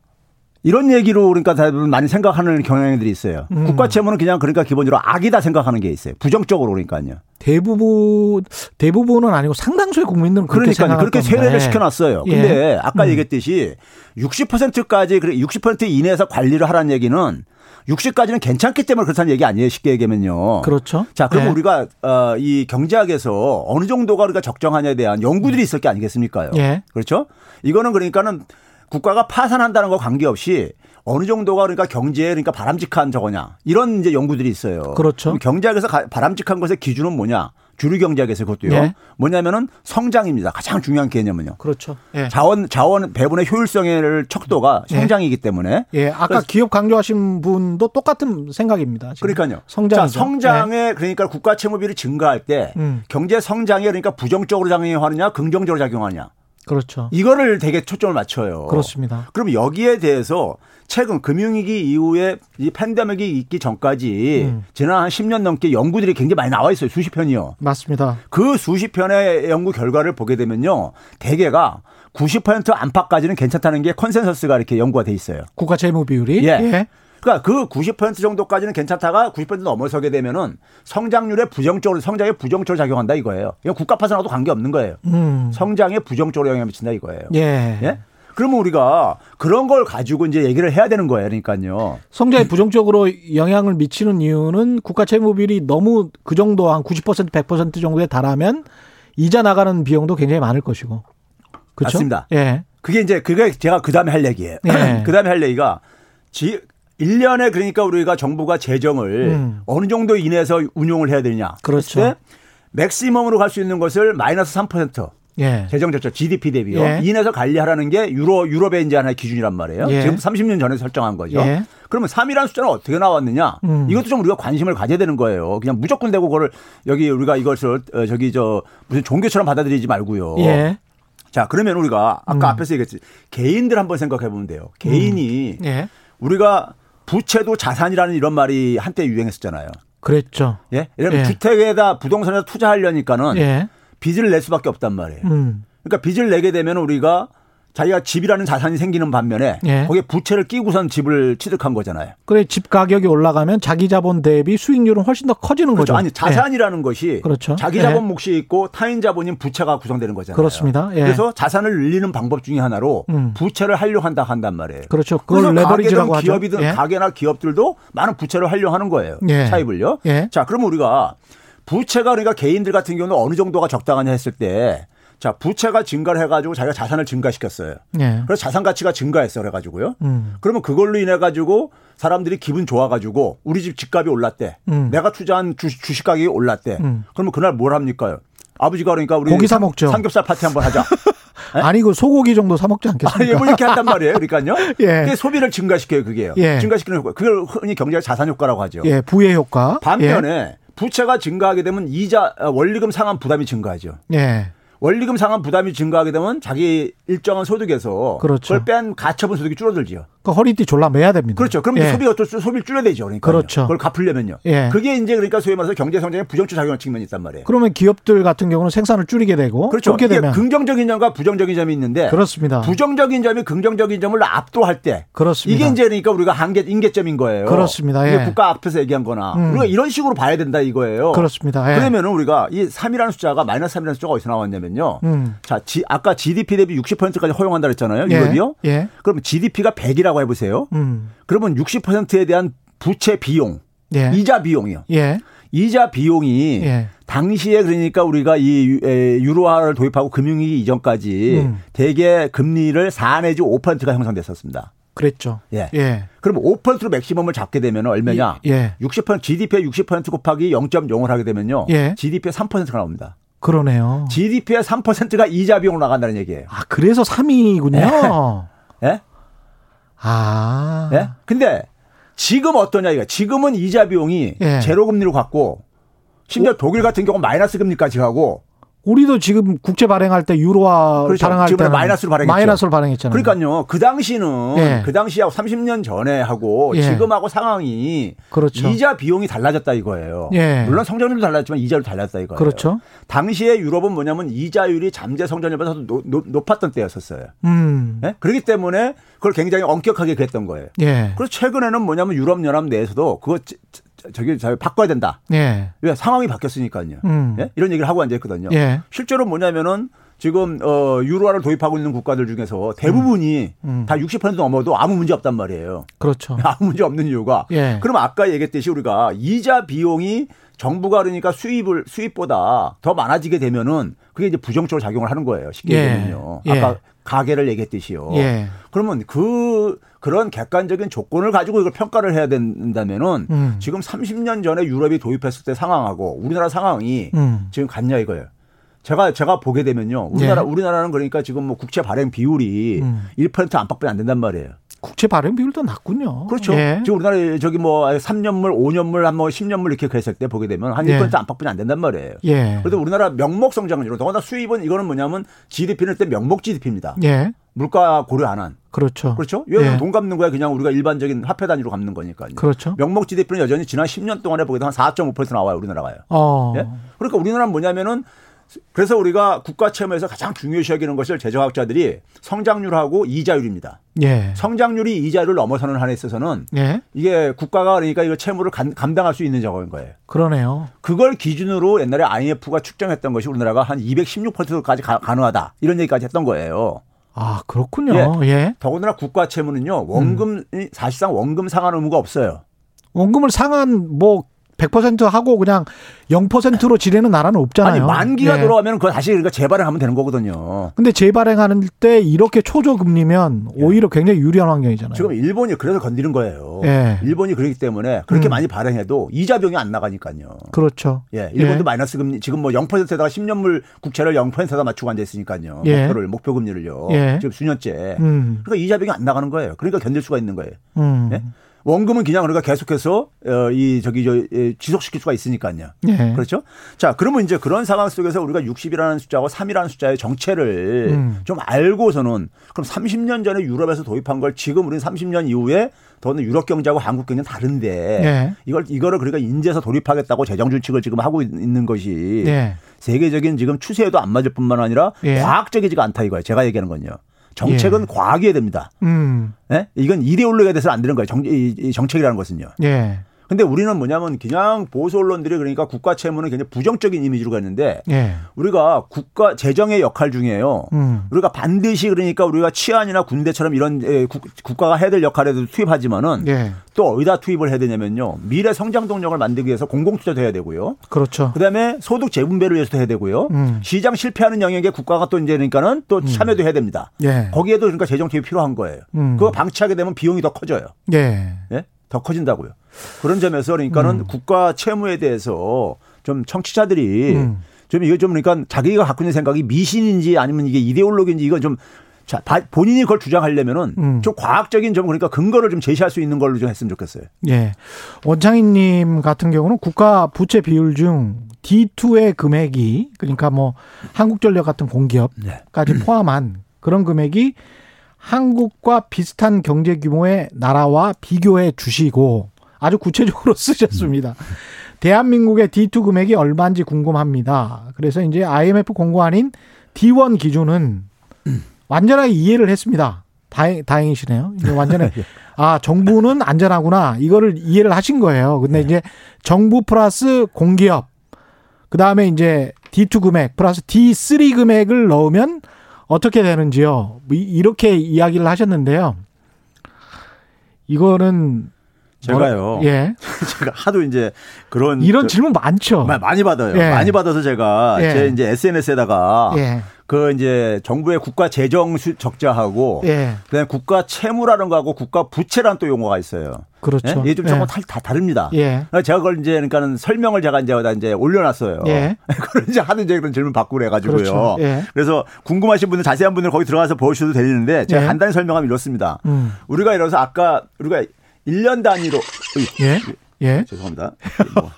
이런 얘기로 그러니까 다들 많이 생각하는 경향들이 있어요. 음. 국가 채무는 그냥 그러니까 기본적으로 악이다 생각하는 게 있어요. 부정적으로 그러니까요. 대부분 대부분은 아니고 상당수의 국민들은 그렇게 그러니까 그렇게 세뇌를 시켜놨어요. 예. 근데 아까 음. 얘기했듯이 60%까지 60% 이내에서 관리를 하라는 얘기는 60까지는 괜찮기 때문에 그렇다는 얘기 아니에요. 쉽게 얘기하면요. 그렇죠. 자, 그럼 예. 우리가 어, 이 경제학에서 어느 정도가 우리가 적정하냐에 대한 연구들이 있을 게 아니겠습니까요. 예. 그렇죠? 이거는 그러니까는 국가가 파산한다는 거 관계없이 어느 정도가 그러니까 경제에 그러니까 바람직한 저거냐 이런 이제 연구들이 있어요. 그렇죠. 경제학에서 바람직한 것의 기준은 뭐냐? 주류 경제학에서 그것도요. 예. 뭐냐면은 성장입니다. 가장 중요한 개념은요. 그렇죠. 예. 자원 자원 배분의 효율성의 척도가 예. 성장이기 때문에. 예. 아까 기업 강조하신 분도 똑같은 생각입니다. 지금. 그러니까요. 성장. 성장에 예. 그러니까 국가 채무비를 증가할 때 음. 경제 성장에 그러니까 부정적으로 작용하느냐 긍정적으로 작용하느냐. 그렇죠. 이거를 되게 초점을 맞춰요. 그렇습니다. 그럼 여기에 대해서 최근 금융위기 이후에 이 팬데믹이 있기 전까지 음. 지난 한 10년 넘게 연구들이 굉장히 많이 나와 있어요. 수십 편이요. 맞습니다. 그 수십 편의 연구 결과를 보게 되면요. 대개가 90% 안팎까지는 괜찮다는 게 컨센서스가 이렇게 연구가 돼 있어요. 국가 채무 비율이? 예. 예. 그러니까 그 90% 정도까지는 괜찮다가 90% 넘어서게 되면은 성장률에 부정적으로 성장에 부정적으로 작용한다 이거예요. 이건 국가 파산하고도 관계 없는 거예요. 음. 성장에 부정적으로 영향을 미친다 이거예요. 예. 예? 그러면 우리가 그런 걸 가지고 이제 얘기를 해야 되는 거예요. 그러니까요. 성장에 부정적으로 영향을 미치는 이유는 국가 채무 비율이 너무 그 정도 한 90% 100% 정도에 달하면 이자 나가는 비용도 굉장히 많을 것이고. 그렇죠? 맞습니다. 예. 그게 이제 그게 제가 그다음에 할 얘기예요. 예. 그다음에 할 얘기가 지 1년에 그러니까 우리가 정부가 재정을 음. 어느 정도 이내에서 운용을 해야 되냐. 그렇죠. 맥시멈으로 갈 수 있는 것을 마이너스 3%. 예. 재정 적자 GDP 대비요. 예. 이내에서 관리하라는 게 유로 유럽의 이제 하나의 기준이란 말이에요. 예. 지금 30년 전에 설정한 거죠. 예. 그러면 3이라는 숫자는 어떻게 나왔느냐? 음. 이것도 좀 우리가 관심을 가져야 되는 거예요. 그냥 무조건 되고 그거를 여기 우리가 이것을 어, 저기 저 무슨 종교처럼 받아들이지 말고요. 예. 자, 그러면 우리가 아까 음. 앞에서 얘기했지. 개인들 한번 생각해 보면 돼요. 개인이 음. 우리가 부채도 자산이라는 이런 말이 한때 유행했었잖아요. 그랬죠. 예? 예를 예. 주택에다 부동산에다 투자하려니까는 예. 빚을 낼 수밖에 없단 말이에요. 음. 그러니까 빚을 내게 되면 우리가 자기가 집이라는 자산이 생기는 반면에 예. 거기에 부채를 끼고선 집을 취득한 거잖아요. 그래 집 가격이 올라가면 자기 자본 대비 수익률은 훨씬 더 커지는 그렇죠. 거죠. 아니 자산이라는 예. 것이 그렇죠. 자기 자본 예. 몫이 있고 타인 자본인 부채가 구성되는 거잖아요. 그렇습니다. 예. 그래서 자산을 늘리는 방법 중에 하나로 음. 부채를 활용한다 한단 말이에요. 그렇죠. 그걸 레버리지라고 하죠. 기업이든 예. 가게나 기업들도 많은 부채를 활용하는 거예요. 예. 차입을요. 자, 그러면 우리가 부채가 그러니까 개인들 같은 경우는 어느 정도가 적당하냐 했을 때 자, 부채가 증가를 해가지고 자기가 자산을 증가시켰어요. 네. 그래서 자산 가치가 증가했어 그래가지고요. 음. 그러면 그걸로 인해 가지고 사람들이 기분 좋아가지고 우리 집 집값이 올랐대. 음. 내가 투자한 주, 식 가격이 올랐대. 음. 그러면 그날 뭘 합니까? 아버지가 그러니까 우리 고기 사 먹죠. 삼겹살 파티 한번 하자. 네? 아니 그 소고기 정도 사 먹지 않겠습니까? 아니, 뭐 이렇게 한단 말이에요. 그러니까요. 예. 그게 소비를 증가시켜요. 그게요. 예. 증가시키는 효과. 그걸 흔히 경제적 자산 효과라고 하죠. 예, 부의 효과. 반면에 예. 부채가 증가하게 되면 이자 원리금 상환 부담이 증가하죠. 예. 원리금 상환 부담이 증가하게 되면 자기 일정한 소득에서 그렇죠. 그걸 뺀 가처분 소득이 줄어들지요. 그 허리띠 졸라 매야 됩니다. 그렇죠. 그럼 예. 소비가 또 소비를 줄여야 되죠. 그러니까 그렇죠. 그걸 갚으려면요. 예. 그게 이제 그러니까 소위 말해서 경제 성장에 부정적 작용하는 측면이 있단 말이에요. 그러면 기업들 같은 경우는 생산을 줄이게 되고 그렇죠. 그렇게 되면 긍정적인 점과 부정적인 점이 있는데 그렇습니다. 부정적인 점이 긍정적인 점을 압도할 때 그렇습니다. 이게 이제 그러니까 우리가 한계 인계점인 거예요. 그렇습니다. 예. 국가 앞에서 얘기한 거나 음. 우리가 이런 식으로 봐야 된다 이거예요. 그렇습니다. 예. 그러면은 우리가 이 3이라는 숫자가 마이너스 3이라는 숫자가 어디서 나왔냐면요. 음. 자, 지, 아까 GDP 대비 60%까지 허용한다 그랬잖아요. 예. 유럽이요. 예. 그러면 GDP가 100이라고 해 보세요. 음. 그러면 60%에 대한 부채 비용, 예. 이자 비용이요. 예. 이자 비용이 예. 당시에 그러니까 우리가 이 유로화를 도입하고 금융위기 이전까지 음. 대개 금리를 4 내지 5%가 형성됐었습니다. 그랬죠. 예. 예. 그럼 5%로 맥시멈을 잡게 되면 얼마냐? 예. 60% GDP의 60% 곱하기 0.0을 하게 되면요. 예. GDP의 3%가 나옵니다. 그러네요. GDP의 3%가 이자 비용으로 나간다는 얘기예요. 아, 그래서 3위군요. 예? 아. 예? 근데 지금 어떠냐 이거. 지금은 이자 비용이 예. 제로 금리로 갔고 심지어 오? 독일 같은 경우 마이너스 금리까지 가고 우리도 지금 국제 발행할 때 유로화 그렇죠. 발행할 때 마이너스로 발행했죠. 마이너스로 발행했잖아요. 그러니까요. 그 당시는 예. 그 당시하고 30년 전에 하고 예. 지금하고 상황이 그렇죠. 이자 비용이 달라졌다 이거예요. 예. 물론 성장률도 달랐지만 이자도 달랐다 이거예요. 그렇죠. 당시에 유럽은 뭐냐면 이자율이 잠재 성장률보다 더 높았던 때였었어요. 음. 예? 그렇기 때문에 그걸 굉장히 엄격하게 그랬던 거예요. 예. 그래서 최근에는 뭐냐면 유럽 연합 내에서도 그거 저기 잘 바꿔야 된다. 예. 왜 상황이 바뀌었으니까요. 음. 예? 이런 얘기를 하고 앉아 있거든요. 예. 실제로 뭐냐면은 지금 어 유로화를 도입하고 있는 국가들 중에서 대부분이 음. 음. 다 60% 넘어도 아무 문제 없단 말이에요. 그렇죠. 아무 문제 없는 이유가 예. 그럼 아까 얘기했듯이 우리가 이자 비용이 정부가 그러니까 수입을 수입보다 더 많아지게 되면은 그게 이제 부정적으로 작용을 하는 거예요. 쉽게 예. 얘기하면요. 예. 아까 가계를 얘기했듯이요. 예. 그러면 그 그런 객관적인 조건을 가지고 이걸 평가를 해야 된다면은 음. 지금 30년 전에 유럽이 도입했을 때 상황하고 우리나라 상황이 음. 지금 같냐 이거예요. 제가 제가 보게 되면요. 우리나라 예. 우리나라는 그러니까 지금 뭐 국채 발행 비율이 음. 1% 안팎밖에 안 된단 말이에요. 국채 발행 비율도 낮군요. 그렇죠. 예. 지금 우리나라 저기 뭐 3년물, 5년물, 한뭐 10년물 이렇게 그랬을 때 보게 되면 한 1% 예. 안팎뿐이 안 된단 말이에요. 예. 그래도 우리나라 명목 성장률, 더구나 수입은 이거는 뭐냐면 GDP는 때 명목 GDP입니다. 예. 물가 고려 안 한. 그렇죠. 그렇죠. 왜냐하면 예. 돈 갚는 거야 그냥 우리가 일반적인 화폐 단위로 갚는 거니까요. 그렇죠. 명목 GDP는 여전히 지난 10년 동안에 보게 되면 한4.5% 나와요 우리나라가요. 어. 예? 그러니까 우리나라는 뭐냐면은 그래서 우리가 국가 채무에서 가장 중요시 여기는 것을 재정학자들이 성장률하고 이자율입니다. 예. 성장률이 이자율을 넘어서는 한에 있어서는 예. 이게 국가가 그러니까 이거 채무를 감, 감당할 수 있는 적인 거예요. 그러네요. 그걸 기준으로 옛날에 IMF가 측정했던 것이 우리나라가 한 216%까지 가능하다 이런 얘기까지 했던 거예요. 아 그렇군요. 예. 예. 더군다나 국가 채무는요 원금 음. 사실상 원금 상환 의무가 없어요. 원금을 상환 뭐 100% 하고 그냥 0%로 지내는 나라는 없잖아요. 아니 만기가 예. 돌아가면 그거 다시 그러니까 재발행하면 되는 거거든요. 근데 재발행하는 때 이렇게 초저금리면 예. 오히려 굉장히 유리한 환경이잖아요. 지금 일본이 그래서 건드린 거예요. 예. 일본이 그렇기 때문에 그렇게 음. 많이 발행해도 이자병이 안 나가니까요. 그렇죠. 예, 일본도 예. 마이너스 금리 지금 뭐 0%에다가 10년물 국채를 0%다 맞추고 앉아 있으니까요. 예. 목표를 목표 금리를요. 예. 지금 수년째. 음. 그러니까 이자병이 안 나가는 거예요. 그러니까 견딜 수가 있는 거예요. 음. 예? 원금은 그냥 우리가 계속해서 어, 이 저기 저 지속시킬 수가 있으니까요. 네. 그렇죠? 자, 그러면 이제 그런 상황 속에서 우리가 60이라는 숫자와 3이라는 숫자의 정체를 음. 좀 알고서는 그럼 30년 전에 유럽에서 도입한 걸 지금 우리는 30년 이후에 더는 유럽 경제하고 한국 경제는 다른데 네. 이걸 이거를 그러니까 인제서 돌입하겠다고 재정 준칙을 지금 하고 있는 것이 네. 세계적인 지금 추세에도 안 맞을 뿐만 아니라 예. 과학적이지가 않다 이거예요. 제가 얘기하는 건요. 정책은 예. 과학이어야 됩니다. 음. 예? 이건 이데올로기가 돼서 안 되는 거예요. 정, 이, 정책이라는 것은요. 예. 근데 우리는 뭐냐면 그냥 보수 언론들이 그러니까 국가 채무는 굉장히 부정적인 이미지로 갔는데 예. 우리가 국가 재정의 역할 중에요. 음. 우리가 반드시 그러니까 우리가 치안이나 군대처럼 이런 국, 가가 해야 될 역할에도 투입하지만은 예. 또 어디다 투입을 해야 되냐면요. 미래 성장 동력을 만들기 위해서 공공 투자도 해야 되고요. 그렇죠. 그다음에 소득 재분배를 위해서도 해야 되고요. 음. 시장 실패하는 영역에 국가가 또 이제 그러니까는 또 음. 참여도 해야 됩니다. 예. 거기에도 그러니까 재정 투입이 필요한 거예요. 음. 그거 방치하게 되면 비용이 더 커져요. 예. 예? 더 커진다고요. 그런 점에서 그러니까는 음. 국가 채무에 대해서 좀 청취자들이 음. 좀 이거 좀 그러니까 자기가 갖고 있는 생각이 미신인지 아니면 이게 이데올로기인지 이건 좀 자, 본인이 그걸 주장하려면은 음. 좀 과학적인 점 그러니까 근거를 좀 제시할 수 있는 걸로 좀 했으면 좋겠어요. 예. 원장님 같은 경우는 국가 부채 비율 중 D2의 금액이 그러니까 뭐 한국전력 같은 공기업까지 네. 포함한 그런 금액이 한국과 비슷한 경제 규모의 나라와 비교해 주시고 아주 구체적으로 쓰셨습니다. 대한민국의 D2 금액이 얼마인지 궁금합니다. 그래서 이제 IMF 공고안인 D1 기준은 완전하게 이해를 했습니다. 다행, 다행이시네요. 이제 완전히 아 정부는 안전하구나 이거를 이해를 하신 거예요. 근데 네. 이제 정부 플러스 공기업 그 다음에 이제 D2 금액 플러스 D3 금액을 넣으면 어떻게 되는지요. 이렇게 이야기를 하셨는데요. 이거는 제가요. 예. 제가 하도 이제 그런 이런 질문 많죠. 많이 받아요. 예. 많이 받아서 제가 예. 제 이제 SNS에다가 예. 그 이제 정부의 국가 재정 적자하고 예. 그다음에 국가 채무라는 거하고 국가 부채라는 또 용어가 있어요. 그렇죠. 예? 이게 좀 조금 다, 다 다릅니다. 예. 제가 그걸 이제 그러니까는 설명을 제가 이제 이제 올려놨어요. 예. 그걸 이제 하는 이제 그런 질문 받고 그래가지고요. 그렇죠. 예. 그래서 궁금하신 분들 자세한 분들 거기 들어가서 보셔도 되는데 제가 예. 간단히 설명하면 이렇습니다. 음. 우리가 이래서 아까 우리가 1년 단위로 예. 예. 죄송합니다. 뭐.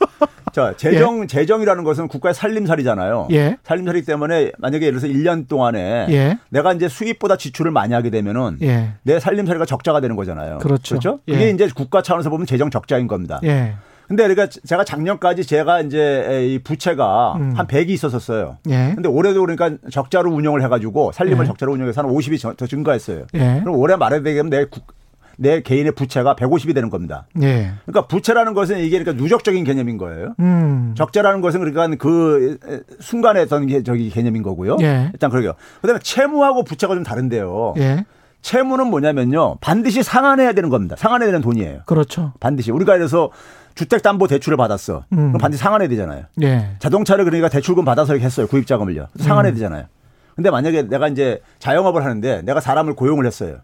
자, 재정 예. 재정이라는 것은 국가의 살림살이잖아요. 예. 살림살이 때문에 만약에 예를 들어서 1년 동안에 예. 내가 이제 수입보다 지출을 많이 하게 되면은 예. 내 살림살이가 적자가 되는 거잖아요. 그렇죠. 그렇죠? 이게 예. 이제 국가 차원에서 보면 재정 적자인 겁니다. 예. 근데 그러니까 제가 작년까지 제가 이제 이 부채가 음. 한 100이 있었었어요. 예. 근데 올해도 그러니까 적자로 운영을 해가지고 살림을 예. 적자로 운영해서 한 50이 더 증가했어요. 예. 그럼 올해 말에 되면 내 국, 내 개인의 부채가 150이 되는 겁니다. 예. 그러니까 부채라는 것은 이게 그러니까 누적적인 개념인 거예요. 음. 적자라는 것은 그러니까 그 순간에 어떤 게 저기 개념인 거고요. 예. 일단 그러게요. 그다음에 채무하고 부채가 좀 다른데요. 예. 채무는 뭐냐면요. 반드시 상환해야 되는 겁니다. 상환해야 되는 돈이에요. 그렇죠. 반드시. 우리가 그래서 주택담보대출을 받았어. 음. 그럼 반드시 상환해야 되잖아요. 예. 자동차를 그러니까 대출금 받아서 이렇게 했어요. 구입자금을요. 상환해야 음. 되잖아요. 근데 만약에 내가 이제 자영업을 하는데 내가 사람을 고용을 했어요.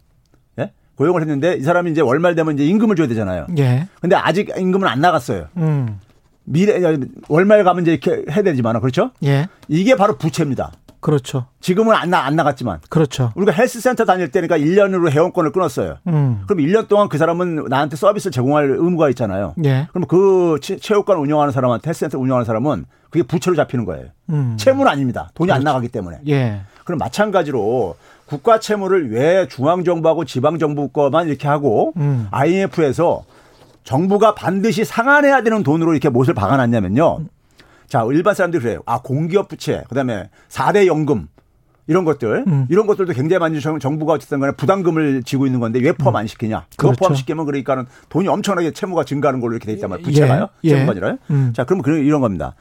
고용을 했는데 이 사람이 이제 월말 되면 이제 임금을 줘야 되잖아요. 예. 근데 아직 임금은 안 나갔어요. 음. 미래 월말 가면 이제 이렇게 해야 되지만 그렇죠? 예. 이게 바로 부채입니다. 그렇죠. 지금은 안, 나, 안 나갔지만. 그렇죠. 우리가 헬스센터 다닐 때니까 1년으로 회원권을 끊었어요. 음. 그럼 1년 동안 그 사람은 나한테 서비스를 제공할 의무가 있잖아요. 예. 그럼 그 체육관 운영하는 사람한테 헬스센터 운영하는 사람은 그게 부채로 잡히는 거예요. 음. 채무는 아닙니다. 돈이 그렇죠. 안 나가기 때문에. 예. 그럼 마찬가지로 국가 채무를 왜 중앙 정부하고 지방 정부 거만 이렇게 하고 음. IMF에서 정부가 반드시 상환해야 되는 돈으로 이렇게 못을 박아놨냐면요. 자, 일반 사람들이 그래요. 아, 공기업 부채, 그 다음에 4대 연금, 이런 것들, 음. 이런 것들도 굉장히 많이 정부가 어쨌든 간에 부담금을 지고 있는 건데 왜 포함 안 시키냐. 그거 그렇죠. 포함시키면 그러니까는 돈이 엄청나게 채무가 증가하는 걸로 이렇게 돼 있단 말이에요. 부채가요. 예. 채무가 아니라요. 음. 자, 그러면 이런 겁니다.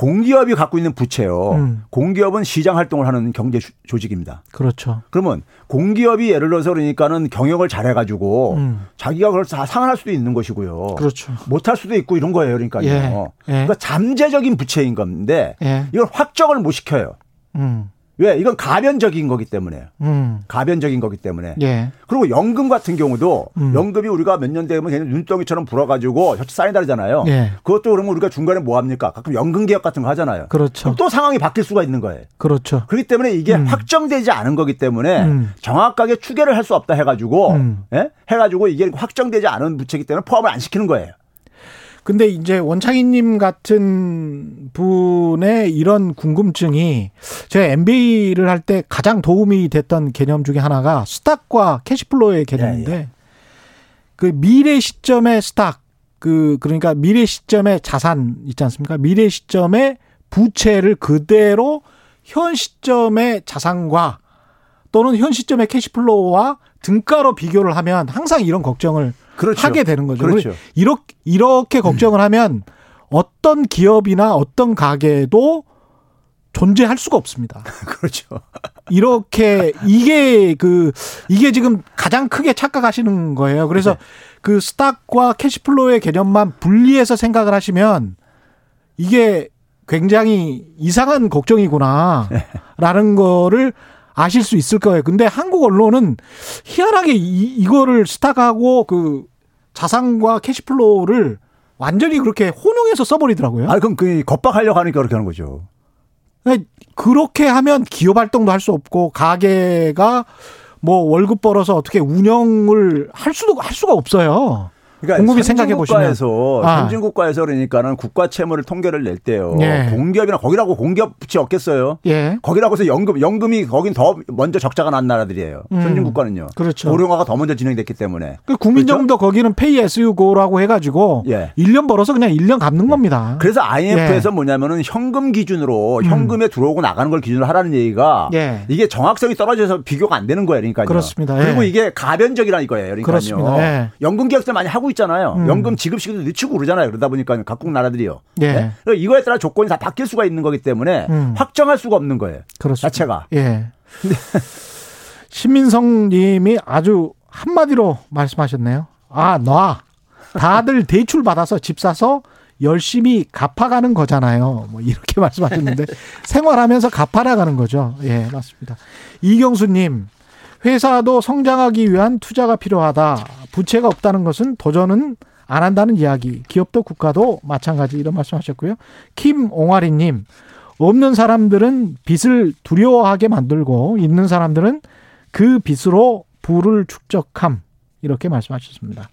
공기업이 갖고 있는 부채요. 음. 공기업은 시장 활동을 하는 경제 조직입니다. 그렇죠. 그러면 공기업이 예를 들어서 그러니까는 경영을 잘해가지고 음. 자기가 그걸 다 상환할 수도 있는 것이고요. 그렇죠. 못할 수도 있고 이런 거예요. 그러니까요. 예. 예. 그러니까 잠재적인 부채인 건데 예. 이걸 확정을 못 시켜요. 음. 왜? 이건 가변적인 거기 때문에. 음. 가변적인 거기 때문에. 예. 그리고 연금 같은 경우도 음. 연금이 우리가 몇 년 되면 그냥 눈덩이처럼 불어가지고 혀치 쌓인다잖아요. 예. 그것도 그러면 우리가 중간에 뭐 합니까? 가끔 연금 개혁 같은 거 하잖아요. 그렇죠. 또 상황이 바뀔 수가 있는 거예요. 그렇죠. 그렇기 때문에 이게 음. 확정되지 않은 거기 때문에 음. 정확하게 추계를 할 수 없다 해가지고 음. 예? 해가지고 이게 확정되지 않은 부채기 때문에 포함을 안 시키는 거예요. 근데 이제 원창희님 같은 분의 이런 궁금증이 제가 MBA를 할 때 가장 도움이 됐던 개념 중에 하나가 stock과 cash flow의 개념인데 예, 예. 그 미래 시점의 stock 그 그러니까 미래 시점의 자산 있지 않습니까? 미래 시점의 부채를 그대로 현 시점의 자산과 또는 현 시점의 cash flow와 등가로 비교를 하면 항상 이런 걱정을 그렇죠. 하게 되는 거죠. 그렇죠. 이렇게 이렇게 걱정을 하면 어떤 기업이나 어떤 가계도 존재할 수가 없습니다. 그렇죠. 이렇게 이게 그 이게 지금 가장 크게 착각하시는 거예요. 그래서 네. 그 stock과 cash flow의 개념만 분리해서 생각을 하시면 이게 굉장히 이상한 걱정이구나라는 네. 거를 아실 수 있을 거예요. 근데 한국 언론은 희한하게 이, 이거를 stock하고 그 자산과 cash flow를 완전히 그렇게 혼용해서 써버리더라고요. 아, 그럼 그 겁박하려고 하니까 그렇게 하는 거죠. 그렇게 하면 기업 활동도 할 수 없고 가계가 뭐 월급 벌어서 어떻게 운영을 할 수도 할 수가 없어요. 그러니까 곰곰이 생각해 보시면 아. 선진국가에서 그러니까는 국가 채무를 통계를 낼 때요. 예. 공기업이나 거기라고 공기업이 없겠어요. 예. 거기라고서 연금 연금이 거긴 더 먼저 적자가 난 나라들이에요. 음. 선진국가는요. 그렇죠. 고령화가 더 먼저 진행됐기 때문에. 그 국민정도 그렇죠? 거기는 페이 에스 고라고 해 가지고 예. 1년 벌어서 그냥 1년 갚는 예. 겁니다. 그래서 IMF에서 예. 뭐냐면은 현금 기준으로 음. 현금에 들어오고 나가는 걸 기준으로 하라는 얘기가 예. 이게 정확성이 떨어져서 비교가 안 되는 거예요. 그러니까 그렇습니다. 그리고 이게 가변적이라는 거예요. 그러니까요. 연금 계약서 많이 하고 있잖아요. 음. 연금 지급 시기도 늦추고 그러잖아요. 그러다 보니까 각국 나라들이요. 예. 네? 이거에 따라 조건이 다 바뀔 수가 있는 거기 때문에 음. 확정할 수가 없는 거예요. 그렇습니다. 자체가. 예. 신민성 님이 아주 한마디로 말씀하셨네요. 아, 놔. 다들 대출 받아서 집 사서 열심히 갚아가는 거잖아요. 뭐 이렇게 말씀하셨는데 생활하면서 갚아나가는 거죠. 예, 맞습니다. 이경수님, 회사도 성장하기 위한 투자가 필요하다. 부채가 없다는 것은 도전은 안 한다는 이야기. 기업도 국가도 마찬가지 이런 말씀하셨고요. 김옹아리님, 없는 사람들은 빚을 두려워하게 만들고 있는 사람들은 그 빚으로 부를 축적함 이렇게 말씀하셨습니다.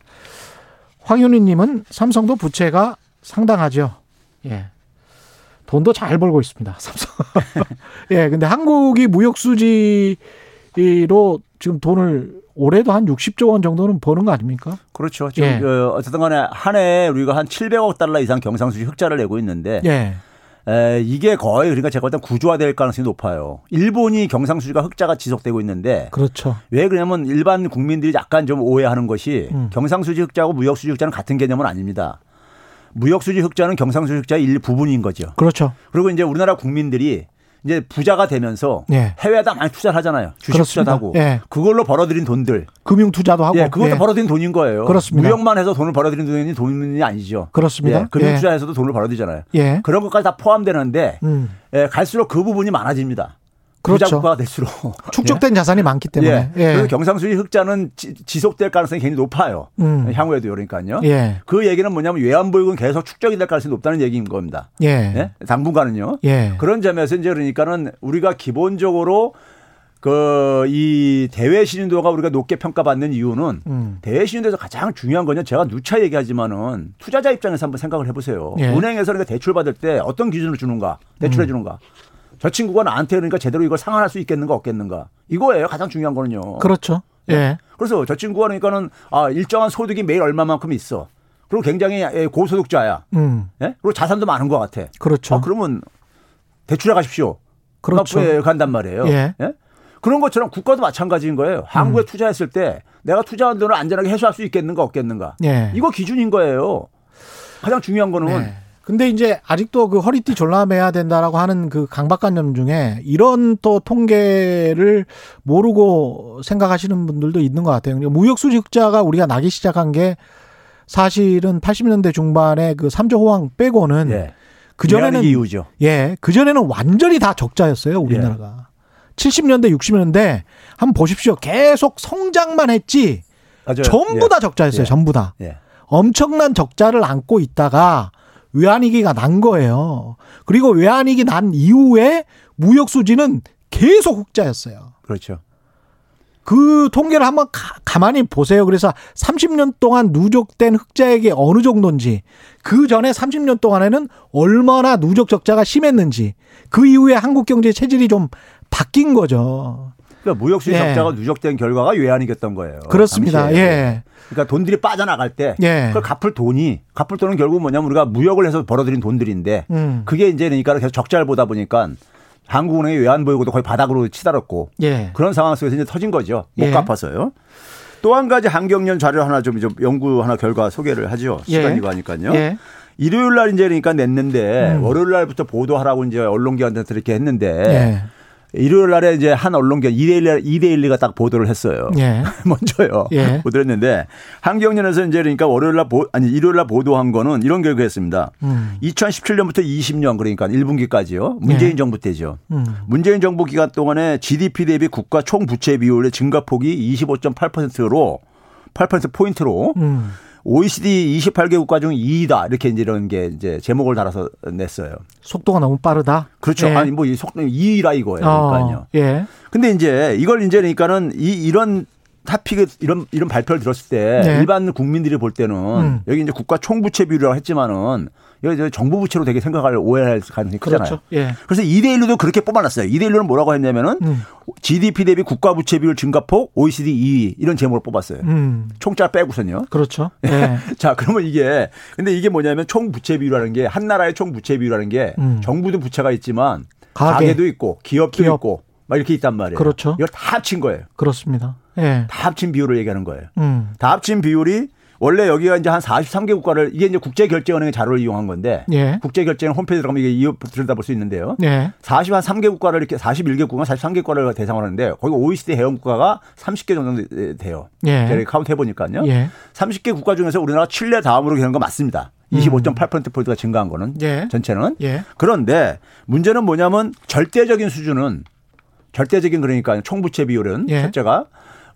황윤희님은 삼성도 부채가 상당하죠. 예. 돈도 잘 벌고 있습니다. 삼성. 예, 근데 한국이 무역 수지 로 지금 돈을 올해도 한 60조 원 정도는 버는 거 아닙니까? 그렇죠. 지금 예. 그 어쨌든 간에 한해 우리가 한 700억 달러 이상 경상수지 흑자를 내고 있는데 예. 에, 이게 거의 그러니까 제가 볼땐 구조화될 가능성이 높아요. 일본이 경상수지가 흑자가 지속되고 있는데 그렇죠. 왜 그러냐면 일반 국민들이 약간 좀 오해하는 것이 음. 경상수지 흑자하고 무역수지 흑자는 같은 개념은 아닙니다. 무역수지 흑자는 경상수지 흑자의 일부분인 거죠. 그렇죠. 그리고 이제 우리나라 국민들이 이제 부자가 되면서 예. 해외에다 많이 투자를 하잖아요. 주식. 투자도 하고 예. 그걸로 벌어들인 돈들 금융 투자도 하고 예, 그것도 예. 벌어들인 돈인 거예요. 그렇습니다. 무역만 해서 돈을 벌어들인 돈이 돈이 아니죠. 그렇습니다. 예, 금융 예. 투자에서도 돈을 벌어들이잖아요. 예. 그런 것까지 다 포함되는데 음. 갈수록 그 부분이 많아집니다. 그렇죠. 부자국가가 될수록 축적된 예? 자산이 많기 때문에 예. 예. 그래서 경상수지 흑자는 지, 속될 가능성이 굉장히 높아요. 음. 향후에도 그러니까요. 예. 그 얘기는 뭐냐면 외환보유고는 계속 축적이 될 가능성이 높다는 얘기인 겁니다. 예. 예? 당분간은요. 예. 그런 점에서 이제 그러니까는 우리가 기본적으로 그이 대외 신인도가 우리가 높게 평가받는 이유는 음. 대외 신인도에서 가장 중요한 거는 제가 누차 얘기하지만은 투자자 입장에서 한번 생각을 해보세요. 예. 은행에서 그러니까 대출 받을 때 어떤 기준을 주는가, 대출해 음. 주는가. 저 친구가 나한테 그러니까 제대로 이걸 상환할 수 있겠는가 없겠는가 이거예요 가장 중요한 거는요. 그렇죠. 예. 네. 그래서 저 친구가 그러니까는 아 일정한 소득이 매일 얼마만큼 있어. 그리고 굉장히 예, 고소득자야. 음. 예? 그리고 자산도 많은 것 같아. 그렇죠. 아, 그러면 대출해 가십시오. 그렇죠. 간단 말이에요. 예. 예? 그런 것처럼 국가도 마찬가지인 거예요. 한국에 음. 투자했을 때 내가 투자한 돈을 안전하게 회수할 수 있겠는가 없겠는가. 예. 이거 기준인 거예요. 가장 중요한 거는 네. 근데 이제 아직도 그 허리띠 졸라매야 된다라고 하는 그 강박관념 중에 이런 또 통계를 모르고 생각하시는 분들도 있는 것 같아요. 무역수지 흑자가 우리가 나기 시작한 게 사실은 80년대 중반에 그 삼조 호황 빼고는 예. 그 전에는 이유죠. 예, 그 전에는 완전히 다 적자였어요 우리나라가. 예. 70년대, 60년대 한번 보십시오. 계속 성장만 했지. 맞아요. 전부 예. 다 적자였어요. 예. 전부 다. 예. 엄청난 적자를 안고 있다가 외환위기가 난 거예요. 그리고 외환위기 난 이후에 무역 수지는 계속 흑자였어요. 그렇죠. 그 통계를 한번 가, 만히 보세요. 그래서 30년 동안 누적된 흑자액이 어느 정도인지, 그 전에 30년 동안에는 얼마나 누적 적자가 심했는지, 그 이후에 한국 경제 체질이 좀 바뀐 거죠. 그러니까 무역수지 예. 적자가 누적된 결과가 외환이겼던 거예요. 그렇습니다. 당시에. 예. 그러니까 돈들이 빠져나갈 때 예. 그걸 갚을 돈이 갚을 돈은 결국 뭐냐면 우리가 무역을 해서 벌어들인 돈들인데 음. 그게 이제 그러니까 계속 적자를 보다 보니까 한국은행의 외환보유고도 거의 바닥으로 치달았고 예. 그런 상황 속에서 이제 터진 거죠. 못 예. 갚아서요. 또 한 가지 한경련 자료 하나 좀, 좀 연구 하나 결과 소개를 하죠. 예. 시간이고 하니까요. 예. 일요일 날 이제 그러니까 냈는데 음. 월요일 날부터 보도하라고 이제 언론기관한테 이렇게 했는데 일요일 날에 이제 한 언론계 2대1, 2대1리가 딱 보도를 했어요. 예. 먼저요. 예. 보도를 했는데 한경련에서 이제 그러니까 월요일 날 보, 아니 일요일 날 보도한 거는 이런 결과였습니다. 음. 2017년부터 20년 그러니까 1분기까지요. 문재인 예. 정부 때죠. 음. 문재인 정부 기간 동안에 GDP 대비 국가 총 부채 비율의 증가폭이 25.8%로 8% 포인트로 음. OECD 28개 국가 중 2위다. 이렇게 이제 이런 게 이제 제목을 달아서 냈어요. 속도가 너무 빠르다? 그렇죠. 예. 아니 뭐 이 속도 2위라 이거예요. 그러니까요. 어, 예. 근데 이제 이걸 이제 그러니까는 이 이런 타픽 이런 이런 발표를 들었을 때 네. 일반 국민들이 볼 때는 음. 여기 이제 국가 총부채 비율이라고 했지만은 정부 부채로 되게 생각할 오해할 가능성이 크잖아요. 그렇죠. 예. 그래서 2대 1로도 그렇게 뽑아놨어요. 2대 1로는 뭐라고 했냐면은 음. GDP 대비 국가 부채 비율 증가폭 OECD 2위 이런 제목을 뽑았어요. 음. 총자 빼고선요. 그렇죠. 예. 자, 그러면 이게 근데 이게 뭐냐면 총 부채 비율이라는 게 한 나라의 총 부채 비율이라는 게 음. 정부도 부채가 있지만 가계. 도 있고 기업도 기업. 있고 막 이렇게 있단 말이에요. 그렇죠. 이걸 다 합친 거예요. 그렇습니다. 예. 다 합친 비율을 얘기하는 거예요. 음. 다 합친 비율이 원래 여기가 이제 한 43개 국가를 이게 이제 국제결제은행의 자료를 이용한 건데 예. 국제결제은행 홈페이지 들어가면 이게 들여다볼 수 있는데요. 예. 43개 국가를 이렇게 41개 국가, 43개 국가를 대상으로 하는데 거기 OECD 회원 국가가 30개 정도 돼요. 예. 제가 카운트 해보니까요. 예. 30개 국가 중에서 우리나라 칠레 다음으로 되는 거 맞습니다. 25.8%포인트가 증가한 거는 예. 전체는. 예. 그런데 문제는 뭐냐면 절대적인 수준은 절대적인 그러니까 총부채 비율은 예. 첫째가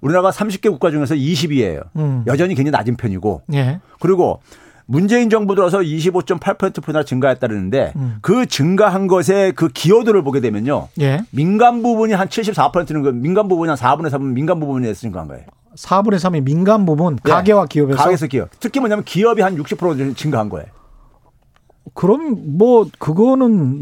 우리나라가 30개 국가 중에서 20위예요. 음. 여전히 굉장히 낮은 편이고. 예. 그리고 문재인 정부 들어서 25.8%포인트나 증가했다는데 음. 그 증가한 것의 그 기여도를 보게 되면요. 예. 민간 부분이 한 74%는 그 민간 부분이 한 4분의 3은 민간 부분에서 증가한 거예요. 4분의 3이 민간 부분 네. 가계와 기업에서 가계에서 기업. 특히 뭐냐면 기업이 한 60% 증가한 거예요. 그럼 뭐 그거는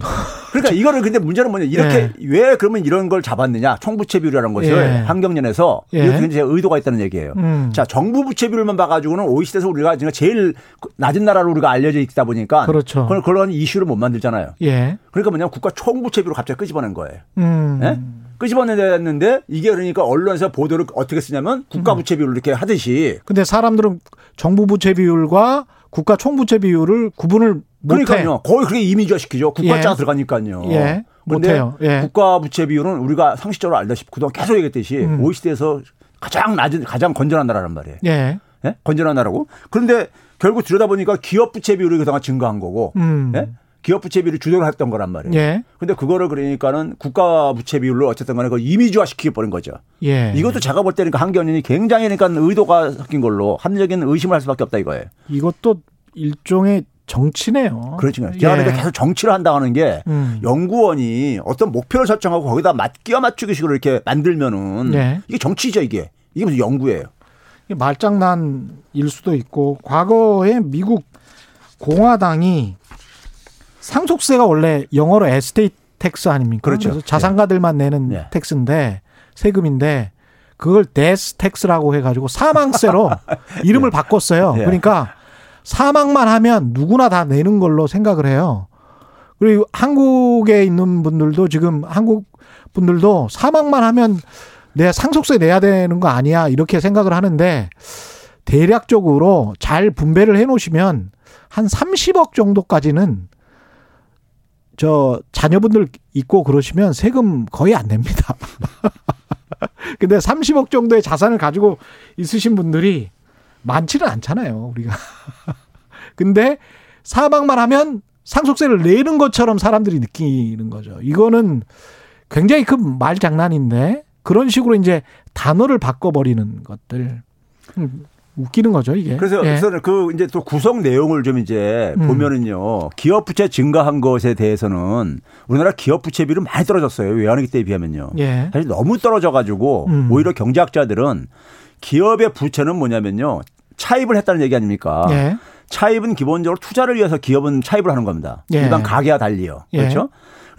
그러니까 이거를 근데 문제는 뭐냐 이렇게 예. 왜 그러면 이런 걸 잡았느냐 총부채 비율이라는 것을 예. 환경연에서 예. 이렇게 이제 의도가 있다는 얘기예요. 음. 자 정부 부채 비율만 봐가지고는 OECD에서 우리가 지금 제일 낮은 나라로 우리가 알려져 있다 보니까 그렇죠. 그런 그런 이슈를 못 만들잖아요. 예. 그러니까 뭐냐 국가 총부채 비율을 갑자기 끄집어낸 거예요. 음. 예? 끄집어내는데 이게 그러니까 언론에서 보도를 어떻게 쓰냐면 국가 부채 비율을 이렇게 하듯이. 근데 사람들은 정부 부채 비율과 국가 총부채 비율을 구분을 그러니까요. 거의 그게 이미지화 시키죠. 국가자가 예. 들어가니까요. 예. 못해요. 예. 국가 부채 비율은 우리가 상식적으로 알다시피 그동안 계속 얘기했듯이 음. OECD에서 가장 낮은 가장 건전한 나라란 말이에요. 예. 예? 건전한 나라고. 그런데 결국 들여다보니까 기업 부채 비율이 그동안 증가한 거고. 음. 예? 기업 부채 비율을 주도를 했던 거란 말이에요. 예. 근데 그거를 그러니까는 국가 부채 비율로 어쨌든 간에 그 이미지화 시키게 버린 거죠. 예. 이것도 제가 볼 때니까 한견인이 굉장히 그러니까 의도가 섞인 걸로 합리적인 의심을 할 수밖에 없다 이거예요. 이것도 일종의 정치네요. 그렇죠. 제가 그러니까 예. 계속 정치를 한다는 게 음. 연구원이 어떤 목표를 설정하고 거기다 맞 끼워 맞추기 식으로 이렇게 만들면은 예. 이게 정치죠 이게. 이게 무슨 연구예요. 말장난일 수도 있고 과거에 미국 공화당이 상속세가 원래 영어로 estate tax 아닙니까? 그렇죠. 그래서 자산가들만 내는 예. tax인데 세금인데 그걸 데스 텍스라고 해가지고 사망세로 이름을 예. 바꿨어요. 예. 그러니까 사망만 하면 누구나 다 내는 걸로 생각을 해요. 그리고 한국에 있는 분들도 지금 한국 분들도 사망만 하면 내가 상속세 내야 되는 거 아니야 이렇게 생각을 하는데 대략적으로 잘 분배를 해 놓으시면 한 30억 정도까지는 저 자녀분들 있고 그러시면 세금 거의 안 냅니다. 근데 30억 정도의 자산을 가지고 있으신 분들이 많지는 않잖아요, 우리가. 근데 사망만 하면 상속세를 내는 것처럼 사람들이 느끼는 거죠. 이거는 굉장히 큰 말 장난인데 그런 식으로 이제 단어를 바꿔버리는 것들. 음, 웃기는 거죠, 이게. 그래서 예. 그 이제 또 구성 내용을 좀 이제 음. 보면은요. 기업 부채 증가한 것에 대해서는 우리나라 기업 부채비율은 많이 떨어졌어요. 외환위기 때에 비하면요. 예. 사실 너무 떨어져 가지고 음. 오히려 경제학자들은 기업의 부채는 뭐냐면요. 차입을 했다는 얘기 아닙니까? 예. 차입은 기본적으로 투자를 위해서 기업은 차입을 하는 겁니다. 예. 일반 가계와 달리요. 예. 그렇죠?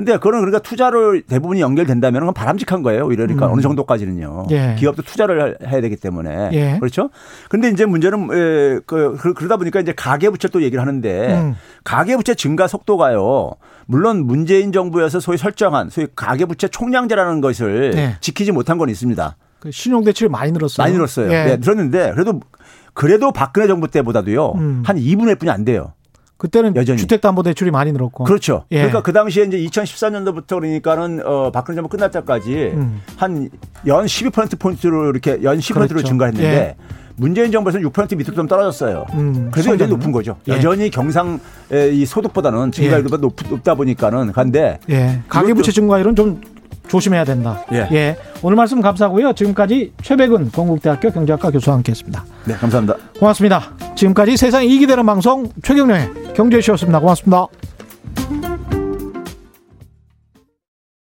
근데 그런 그러니까 투자를 대부분이 연결된다면 그건 바람직한 거예요. 그러니까 음. 어느 정도까지는요. 예. 기업도 투자를 해야 되기 때문에 예. 그렇죠. 근데 이제 문제는 에, 그, 그러다 보니까 이제 가계부채 또 얘기를 하는데 음. 가계부채 증가 속도가요. 물론 문재인 정부에서 소위 설정한 소위 가계부채 총량제라는 것을 네. 지키지 못한 건 있습니다. 그 신용대출이 많이 늘었어요. 많이 늘었어요. 예. 네, 늘었는데 그래도 그래도 박근혜 정부 때보다도요 음. 한 2분의 1뿐이 안 돼요. 그때는 여전히. 주택담보대출이 많이 늘었고. 그렇죠. 예. 그러니까 그 당시에 이제 2014년도부터 그러니까는 어 박근혜 정부 끝날 때까지 음. 한연 12%포인트로 이렇게 연 10%로 그렇죠. 증가했는데 예. 문재인 정부에서는 6% 밑으로 좀 떨어졌어요. 음, 그래서 여전히 높은 거죠. 예. 여전히 경상 이 소득보다는 증가율보다 예. 높, 다 보니까는 간데 예. 가계부채 증가율은 좀 조심해야 된다. 예. 예. 오늘 말씀 감사하고요. 지금까지 최백은 건국대학교 경제학과 교수와 함께했습니다. 네, 감사합니다. 고맙습니다. 지금까지 세상이 이기되는 방송 최경련의 경제쇼였습니다. 고맙습니다.